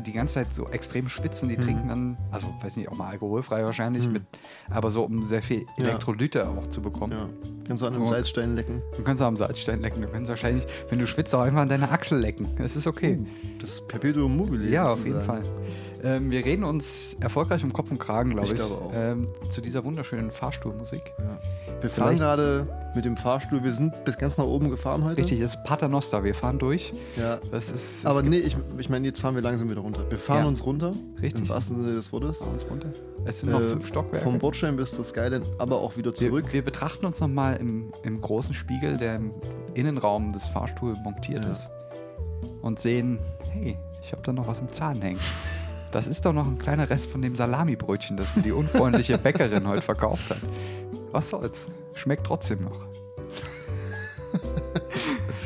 die ganze Zeit so extrem schwitzen, Mhm. die trinken dann, also weiß nicht, auch mal alkoholfrei wahrscheinlich, mit, aber so um sehr viel Ja. Elektrolyte auch zu bekommen. Ja. Kannst du an einem Und- Salzstein lecken. Du kannst auch am Salzstein lecken, du kannst wahrscheinlich, wenn du schwitzt, auch einfach an deiner Achsel lecken. Das ist okay. Das ist Perpetuum mobile. Ja, auf jeden sozusagen. Fall. Ähm, wir reden uns erfolgreich um Kopf und Kragen, glaube ich. Ich glaube auch. Ähm, zu dieser wunderschönen Fahrstuhlmusik. Ja. Wir fahren Vielleicht- gerade mit dem Fahrstuhl, wir sind bis ganz nach oben gefahren heute. Richtig, es ist Paternoster. Wir fahren durch. Ja. Das ist. Aber es nee, ich, ich meine, jetzt fahren wir langsam wieder runter. Wir fahren Ja. uns runter. Richtig. Im wahrsten Sinne des Wortes. gibt uns runter. Es sind noch Äh, fünf Stockwerke. Vom Bordstein bis zur Skyline, aber auch wieder zurück. Wir, wir betrachten uns nochmal im, im großen Spiegel, der im Innenraum des Fahrstuhls montiert Ja. ist. Und sehen, hey, ich habe da noch was im Zahn hängen. Das ist doch noch ein kleiner Rest von dem Salamibrötchen, das mir die unfreundliche Bäckerin heute verkauft hat. Was soll's? Schmeckt trotzdem noch.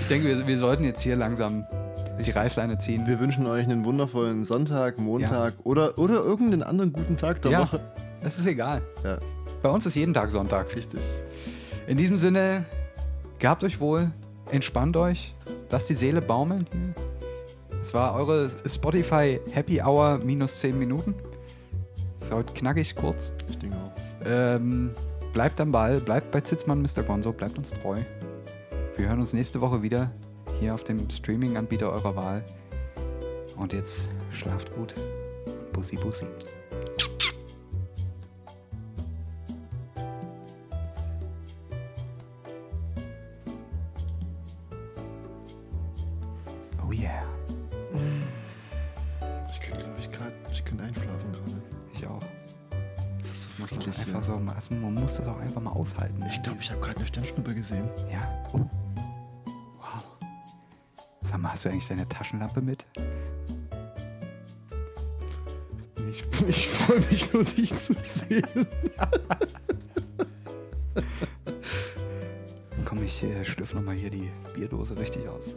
ich denke, wir, wir sollten jetzt hier langsam die Reißleine ziehen. Wir wünschen euch einen wundervollen Sonntag, Montag oder, oder irgendeinen anderen guten Tag der Ja. Woche. Es ist egal. Ja, Bei uns ist jeden Tag Sonntag. richtig. In diesem Sinne, gehabt euch wohl, entspannt euch, lasst die Seele baumeln. Es war eure Spotify Happy Hour minus 10 Minuten. Ist heute knackig kurz. Ich denke auch. Ähm, bleibt am Ball, bleibt bei Zitzmann Mr. Gonzo, bleibt uns treu. Wir hören uns nächste Woche wieder hier auf dem Streaming-Anbieter eurer Wahl. Und jetzt schlaft gut. Bussi, bussi. Sternschnuppe gesehen. Ja. Oh. Wow. Sag mal, hast du eigentlich deine Taschenlampe mit? Ich, ich freue mich nur, dich zu sehen. Komm, ich äh, schlürf nochmal hier die Bierdose richtig aus.